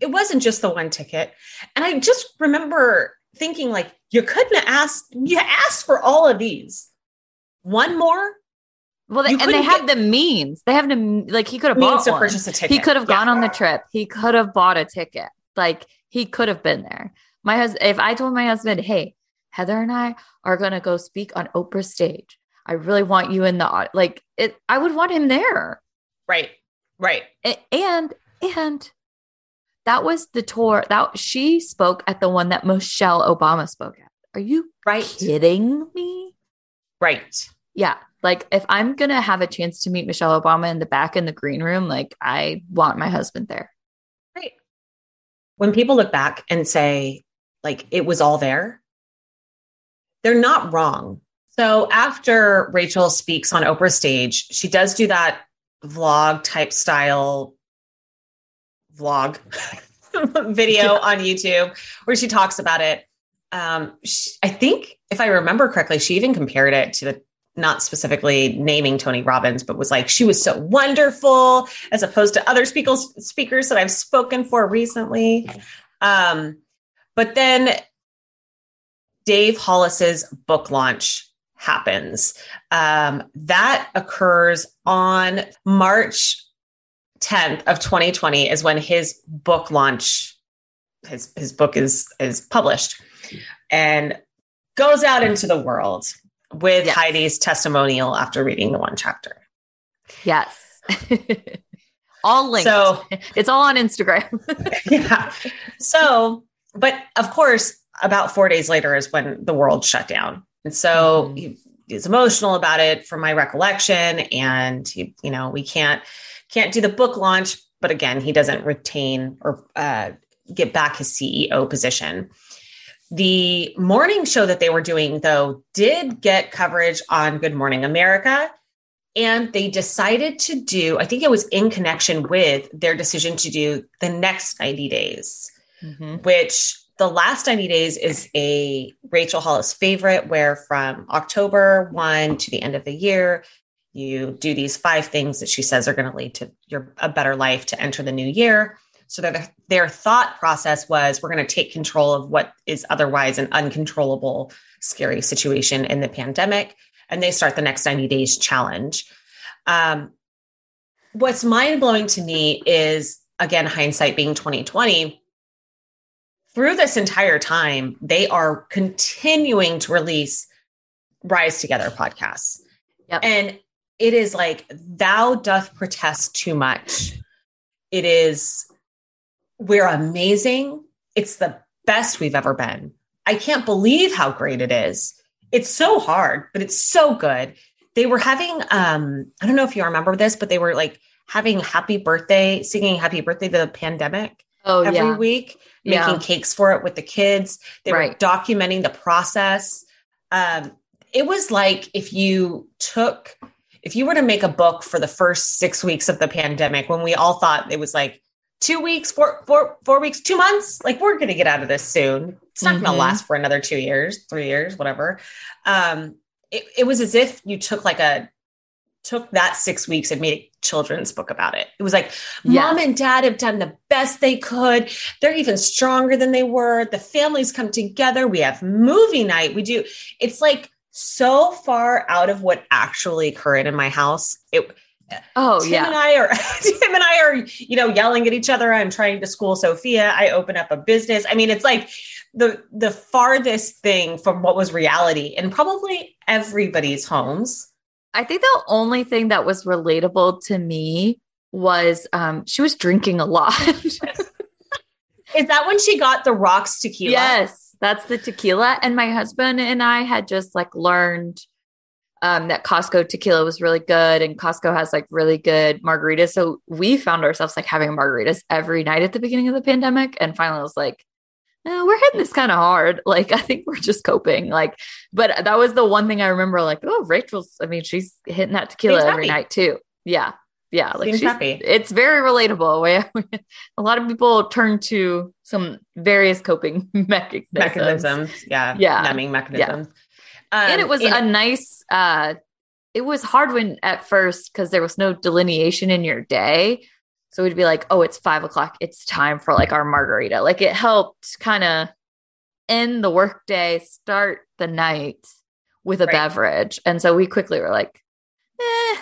it wasn't just the one ticket. And I just remember thinking, like, you couldn't ask, you asked for all of these. One more, Well, they, and they have the means. They have the like he could have bought to one. purchase a ticket. He could have Yeah. gone on the trip. He could have bought a ticket. Like he could have been there. My husband, if I told my husband, "Hey, Heather and I are going to go speak on Oprah's stage. I really want you in the like it. I would want him there. Right. Right. And and that was the tour that she spoke at the one that Michelle Obama spoke at. Are you Right. kidding me? Right. Yeah. Like if I'm going to have a chance to meet Michelle Obama in the back in the green room, like I want my husband there. Right. When people look back and say, like, it was all there, they're not wrong. So after Rachel speaks on Oprah's stage, she does do that vlog type style vlog video on YouTube where she talks about it. Um, she, I think if I remember correctly, she even compared it to the not specifically naming Tony Robbins, but was like, she was so wonderful as opposed to other speakers speakers that I've spoken for recently. Um, but then Dave Hollis's book launch happens. Um, that occurs on March 10th of 2020 is when his book launch, his his book is is published and goes out into the world with Yes. Heidi's testimonial after reading the one chapter. Yes. all linked. So it's all on Instagram. yeah. So, but of course, about four days later is when the world shut down. And so Mhm. he is emotional about it from my recollection. And he, you know, we can't can't do the book launch, but again, he doesn't retain or uh, get back his CEO position. The morning show that they were doing, though, did get coverage on Good Morning America. And they decided to do, I think it was in connection with their decision to do the next 90 days Mhm. which the last 90 days is a Rachel Hollis favorite, where from October 1 to the end of the year, you do these five things that she says are going to lead to your a better life to enter the new year. So their, their thought process was we're going to take control of what is otherwise an uncontrollable, scary situation in the pandemic. And they start the next 90 days challenge. Um, what's mind blowing to me is again, hindsight being 2020 through this entire time, they are continuing to release Rise Together podcasts. Yep. And it is like, thou doth protest too much. It is, we're amazing. It's the best we've ever been. I can't believe how great it is. It's so hard, but it's so good. They were having, um, I don't know if you remember this, but they were like having happy birthday, singing happy birthday to the pandemic Oh every yeah. week, Yeah. making cakes for it with the kids. They were documenting the process. Um, it was like if you took, if you were to make a book for the first six weeks of the pandemic, when we all thought it was like two weeks, four, four, four weeks, two months, like we're going to get out of this soon. It's not going Mhm. to last for another two years, three years, whatever. Um, it, it was as if you took like a took that six weeks and made a children's book about it. It was like mom and dad have done the best they could. They're even stronger than they were. The families come together. We have movie night. We do. It's like so far out of what actually occurred in my house. It Oh Tim yeah. and I are Tim and I are, you know, yelling at each other. I'm trying to school Sophia. I open up a business. I mean, it's like the the farthest thing from what was reality in probably everybody's homes. I think the only thing that was relatable to me was um she was drinking a lot. Is that when she got the rocks tequila? yes, that's the tequila. And my husband and I had just like learned um that Costco tequila was really good and Costco has like really good margaritas. So we found ourselves like having margaritas every night at the beginning of the pandemic. And finally I was like, no, we're hitting this kind of hard. Like, I think we're just coping. Like, but that was the one thing I remember. Like, oh, Rachel's. I mean, she's hitting that tequila every night too. Yeah, yeah. Like, Seems she's, happy. it's very relatable. We- a lot of people turn to some various coping mechanisms. Mechanisms. Yeah. Yeah. Numbing mechanisms. and Um, it was a nice. uh It was hard when at first because there was no delineation in your day. So we'd be like, oh, it's five o'clock. It's time for like our margarita. Like it helped kind of end the workday, start the night with a Right. beverage. And so we quickly were like, eh,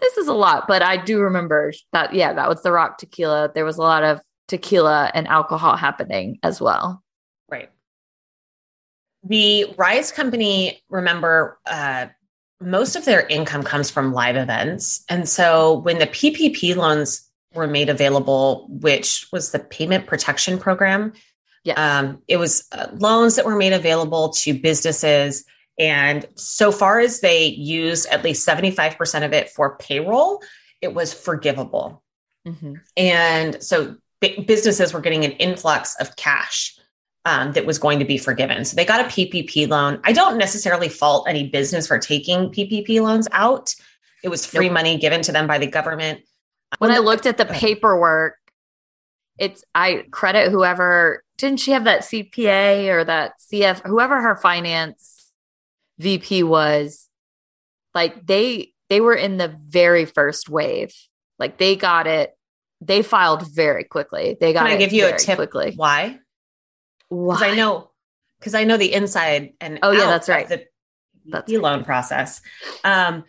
this is a lot. But I do remember that, yeah, that was the rock tequila. There was a lot of tequila and alcohol happening as well. The Rise Company, remember, uh, most of their income comes from live events. And so when the PPP loans were made available, which was the Payment Protection Program, Yes. um, it was uh, loans that were made available to businesses. And so far as they used at least 75% of it for payroll, it was forgivable. Mm-hmm. And so b- businesses were getting an influx of cash um, that was going to be forgiven. So they got a PPP loan. I don't necessarily fault any business for taking PPP loans out. It was free Nope. money given to them by the government. When I looked at the paperwork, it's I credit whoever didn't she have that CPA or that CF whoever her finance VP was like they they were in the very first wave. Like they got it they filed very quickly. They got Can I it give you a tip? quickly. Why? Because I know, because I know the inside and Oh, yeah, that's right. The That's PPP loan process. Um,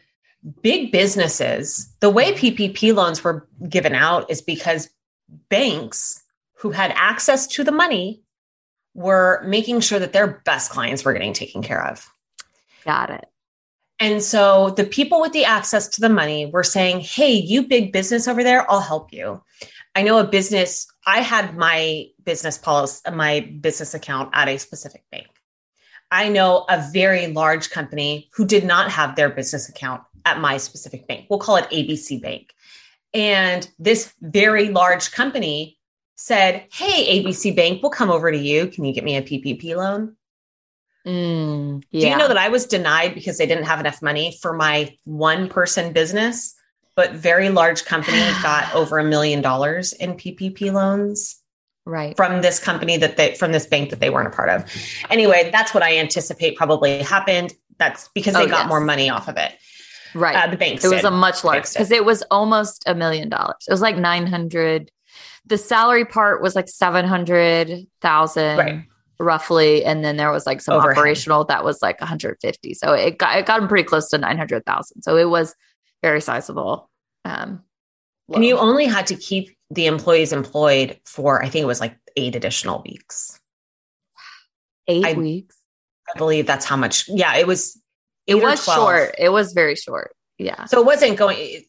big businesses, the way. PPP loans were given out is because banks who had access to the money were making sure that their best clients were getting taken care of. got it. And so the people with the access to the money were saying, Hey, you big business over there, I'll help you. I know a business, I had my business policy, my business account at a specific bank. I know a very large company who did not have their business account at my specific bank. We'll call it ABC Bank. And this very large company said, Hey, ABC Bank, we'll come over to you. Can you get me a PPP loan? Mm, Do you know that I was denied because they didn't have enough money for my one person business? But very large company got over a million dollars in PPP loans right. from this company that they from this bank that they weren't a part of. Anyway, that's what I anticipate probably happened. That's because they Oh, got yes. more money off of it. Right. Uh, the banks. It was a much larger because it was almost a million dollars. It was like 900. The salary part was like 700,000 Right. roughly. And then there was like some Overhead. operational that was like 150. So it got, it got them pretty close to 900,000. So it was very sizable. Um, and you only had to keep the employees employed for I think it was like eight additional weeks. eight I- weeks. I believe that's how much. Yeah, it was. It or was 12. short. It was very short. Yeah. So it wasn't going. it-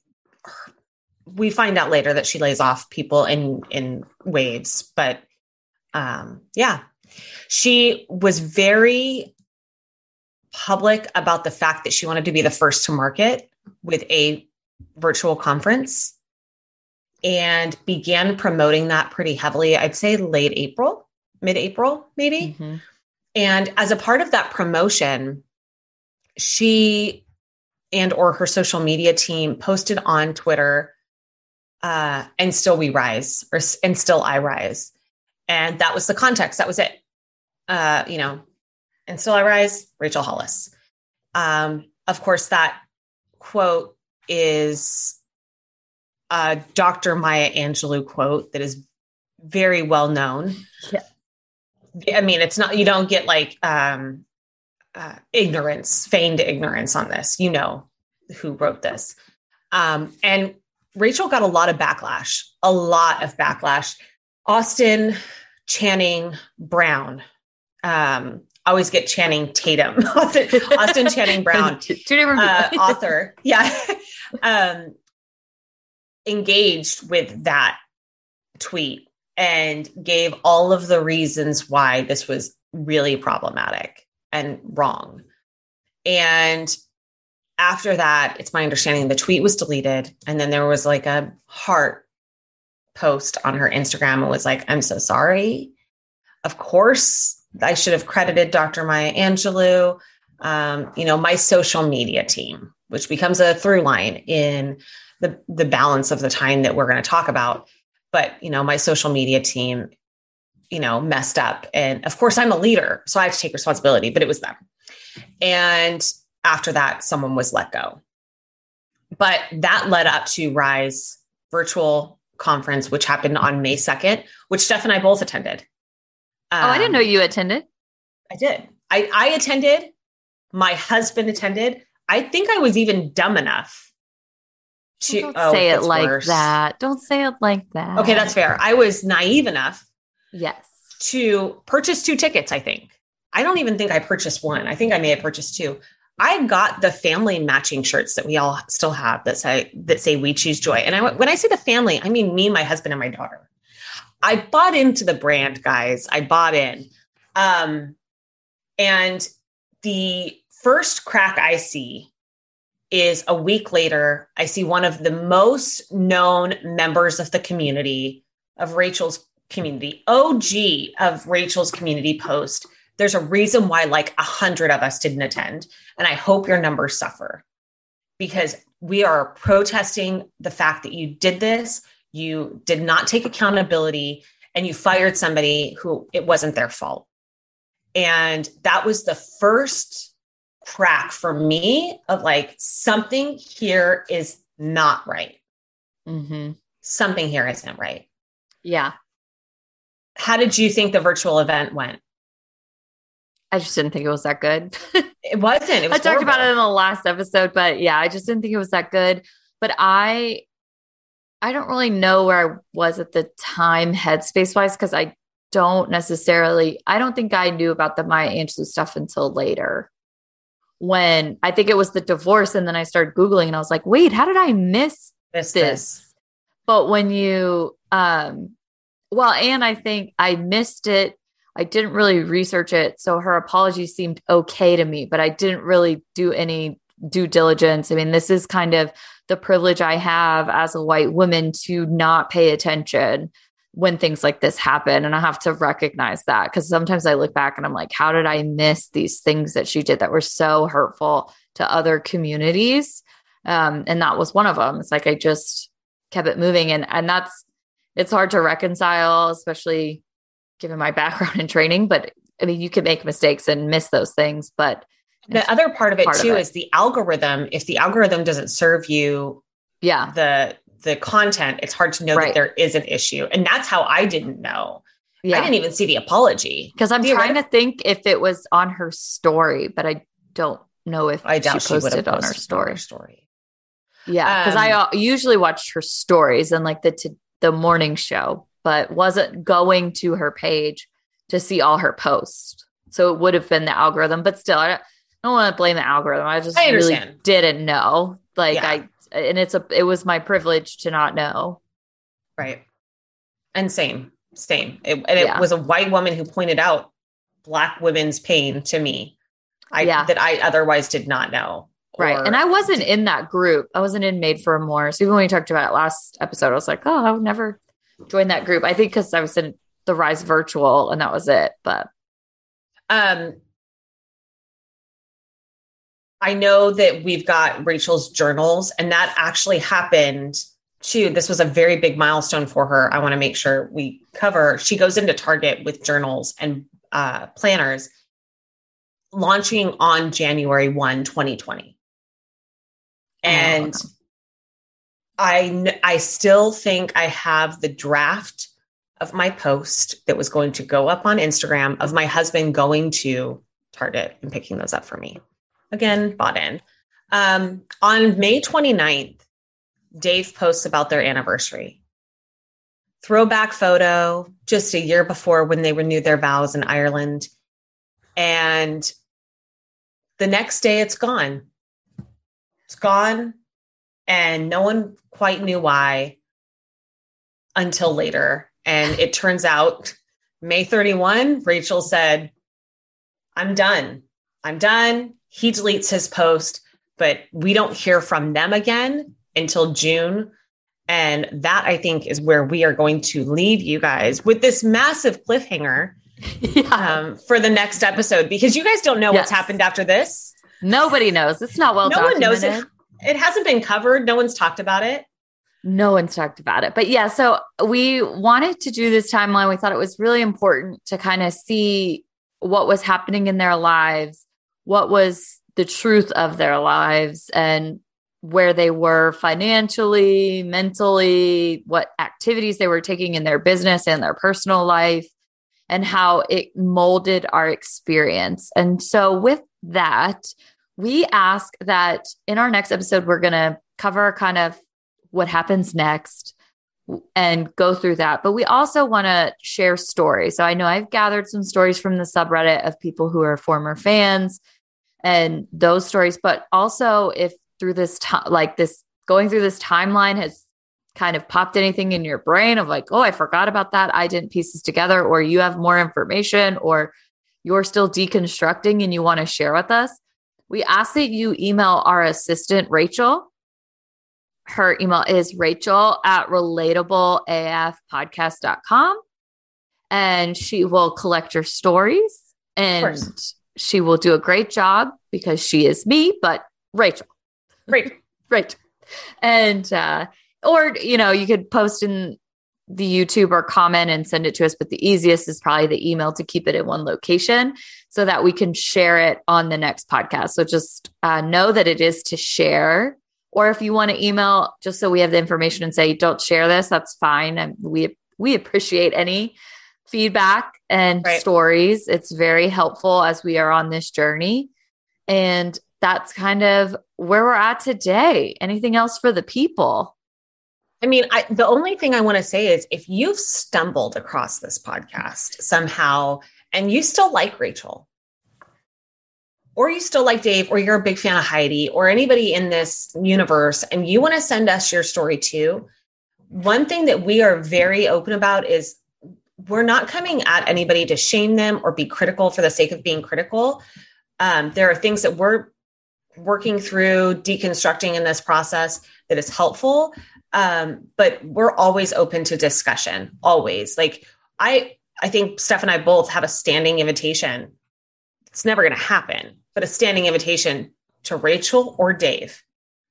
we find out later that she lays off people in in waves, but um, yeah, she was very public about the fact that she wanted to be the first to market with a virtual conference and began promoting that pretty heavily. I'd say late April, mid April, maybe. Mhm. And as a part of that promotion, she and or her social media team posted on Twitter uh, and still we rise or and still I rise. And that was the context. That was it. Uh, you know, and still I rise, Rachel Hollis. Um, of course, that quote is Dr. Maya Angelou quote that is very well known. Yeah. I mean, it's not, you don't get like um, uh, ignorance, feigned ignorance on this. You know who wrote this. Um, and Rachel got a lot of backlash, a lot of backlash. Austin Channing Brown. Um, I always get Channing Tatum. Austin, Austin Channing Brown two different uh, author, yeah, um, engaged with that tweet and gave all of the reasons why this was really problematic and wrong. And after that, it's my understanding the tweet was deleted. And then there was like a heart post on her Instagram and was like, I'm so sorry. Of course, I should have credited Dr. Maya Angelou um, you know, my social media team, which becomes a through line in the the balance of the time that we're going to talk about. But you know, my social media team, you know, messed up, and of course, I'm a leader, so I have to take responsibility. But it was them, and after that, someone was let go. But that led up to Rise virtual conference, which happened on May 2nd, which Steph and I both attended. oh, I didn't Um, know you attended. I did. I, I attended. My husband attended. I think I was even dumb enough to Don't oh, say it like worse. that. Don't say it like that. Okay, that's fair. I was naive enough yes. to purchase two tickets, I think. I don't even think I purchased one. I think I may have purchased two. I got the family matching shirts that we all still have that say that say we choose joy. And I when I say the family, I mean me, my husband, and my daughter. I bought into the brand, guys. I bought in. Um, and the first crack I see is a week later. I see one of the most known members of the community of Rachel's community, OG of Rachel's community post. There's a reason why like a hundred of us didn't attend. And I hope your numbers suffer because we are protesting the fact that you did this. You did not take accountability and you fired somebody who it wasn't their fault. And that was the first crack for me of like something here is not right. Mm-hmm. Something here isn't right. Yeah. How did you think the virtual event went? I just didn't think it was that good. It wasn't. It was I talked about it in the last episode, but yeah, I just didn't think it was that good. But I I don't really know where I was at the time headspace wise because I don't necessarily I don't think I knew about the Maya Angelou stuff until later. When I think it was the divorce, and then I started Googling and I was like, wait, how did I miss Missed this? But when you um well, and I think I missed it. I didn't really research it. So her apology seemed okay to me, but I didn't really do any due diligence. I mean, this is kind of the privilege I have as a white woman to not pay attention when things like this happen. And I have to recognize that because sometimes I look back and I'm like, how did I miss these things that she did that were so hurtful to other communities? Um, and that was one of them. It's like I just kept it moving. And and that's it's hard to reconcile, especially given my background in training. But I mean, you can make mistakes and miss those things, but The other part of it part of too it. is the algorithm. If the algorithm doesn't serve you yeah, the the content, it's hard to know Right. that there is an issue. And that's how I didn't know. I didn't even see the apology. Because I'm trying to think if it was on her story, but I don't know if I doubt she she, would posted on her posted story. story. Yeah, because Um, I uh, usually watched her stories and like the t- the morning show, but wasn't going to her page to see all her posts. So it would have been the algorithm, but still, I don't, I don't want to blame the algorithm. I just I really didn't know. Like Yeah. I, and it's a, it was my privilege to not know. Right. And same, same. It, and it Yeah. was a white woman who pointed out black women's pain to me. I Yeah. that I otherwise did not know. Right. Or- and I wasn't in that group. I wasn't in Made for More. So even when we talked about it last episode, I was like, oh, I would never join that group. I think because I was in the Rise Virtual and that was it. But um I know that we've got Rachel's journals, and that actually happened too. This was a very big milestone for her. I want to make sure we cover. She goes into Target with journals and uh, planners launching on January 1, 2020. And Oh, I I still think I have the draft of my post that was going to go up on Instagram of my husband going to Target and picking those up for me. Again, bought in. Um, on May 29th, Dave posts about their anniversary. Throwback photo just a year before when they renewed their vows in Ireland. And the next day it's gone. It's gone. And no one quite knew why until later. And it turns out May 31, Rachel said, I'm done. I'm done. He deletes his post, but we don't hear from them again until June. And that I think is where we are going to leave you guys with this massive cliffhanger yeah, um, for the next episode because you guys don't know what's happened after this. nobody knows. It's not well no one knows it. It hasn't been covered. No one's talked about it. No one's talked about it. But yeah, so we wanted to do this timeline. We thought it was really important to kind of see what was happening in their lives, what was the truth of their lives, and where they were financially, mentally, what activities they were taking in their business and their personal life, and how it molded our experience. And so, with that, we ask that in our next episode, we're going to cover kind of what happens next and go through that. But we also want to share stories. So I know I've gathered some stories from the subreddit of people who are former fans and those stories, but also if through this time, like this going through this timeline has kind of popped anything in your brain of like, oh, I forgot about that. I didn't piece this together, or you have more information, or you're still deconstructing and you want to share with us, we ask that you email our assistant, Rachel. Her email is rachel at relatableafpodcast.com. And she will collect your stories and she will do a great job because she is me, but Rachel. Right. right. And, uh, or, you know, you could post in the YouTube or comment and send it to us. But the easiest is probably the email to keep it in one location so that we can share it on the next podcast. So just uh, know that it is to share. Or if you want to email just so we have the information and say, don't share this, that's fine. And we, we appreciate any feedback and right. stories. It's very helpful as we are on this journey. And that's kind of where we're at today. Anything else for the people? I mean, I, the only thing I want to say is if you've stumbled across this podcast somehow and you still like Rachel, or you still like Dave, or you're a big fan of Heidi, or anybody in this universe, and you want to send us your story too, one thing that we are very open about is we're not coming at anybody to shame them or be critical for the sake of being critical. Um, there are things that we're working through, deconstructing in this process that is helpful. Um, but we're always open to discussion, always. Like I, I think Steph and I both have a standing invitation. It's never going to happen, but a standing invitation to Rachel or Dave.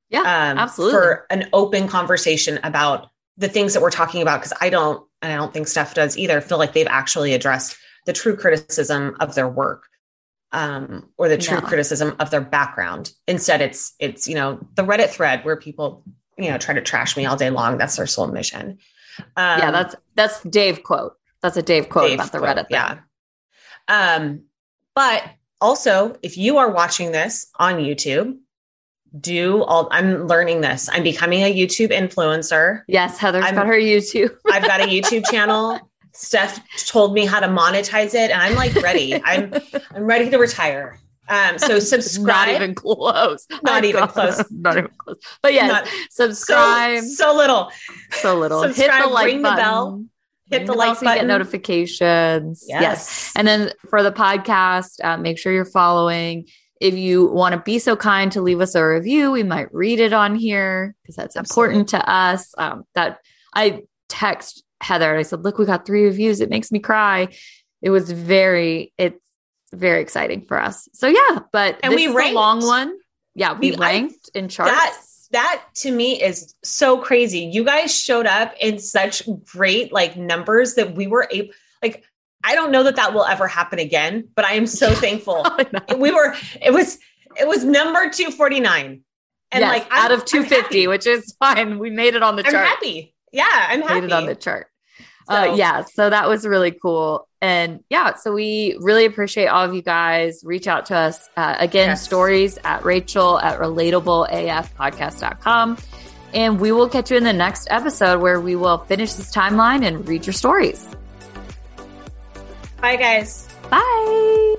Yeah, um, absolutely. For an open conversation about the things that we're talking about. Cause I don't, and I don't think Steph does either, feel like they've actually addressed the true criticism of their work um, or the true no. criticism of their background. Instead, it's it's you know the Reddit thread where people you know try to trash me all day long. That's their sole mission. Um, yeah, that's that's Dave quote. That's a Dave quote Dave about the quote, Reddit. Thing. Yeah. Um, but also, if you are watching this on YouTube, do all I'm learning this. I'm becoming a YouTube influencer. Yes, Heather's I'm, got her YouTube. I've got a YouTube channel. Steph told me how to monetize it, and I'm like ready. I'm I'm ready to retire. Um, so subscribe. Not even close. Not even close. Not even close. But yes, Not, subscribe. So, so, little. So little. Subscribe, Hit the like ring button. the bell. Hit the like button. Get notifications. Yes. yes. And then for the podcast, uh, make sure you're following. If you want to be so kind to leave us a review, we might read it on here because that's Absolutely. important to us. Um, that I text Heather. I said, look, we got three reviews. It makes me cry. It was very, it's very exciting for us. So yeah, but and we ranked a long one. Yeah, we, we ranked I, in charts. That, that to me is so crazy. You guys showed up in such great like numbers that we were able like I don't know that that will ever happen again, but I am so thankful. we were it was it was number 249. And yes, like out I'm, of 250, which is fine. We made it on the chart. I'm happy. Yeah, I'm happy. Made it on the chart. Uh, so. Uh, yeah, so that was really cool. And yeah, so we really appreciate all of you guys. Reach out to us. Uh, again, yes. stories at Rachel at relatableafpodcast.com. And we will catch you in the next episode where we will finish this timeline and read your stories. Bye, guys. Bye.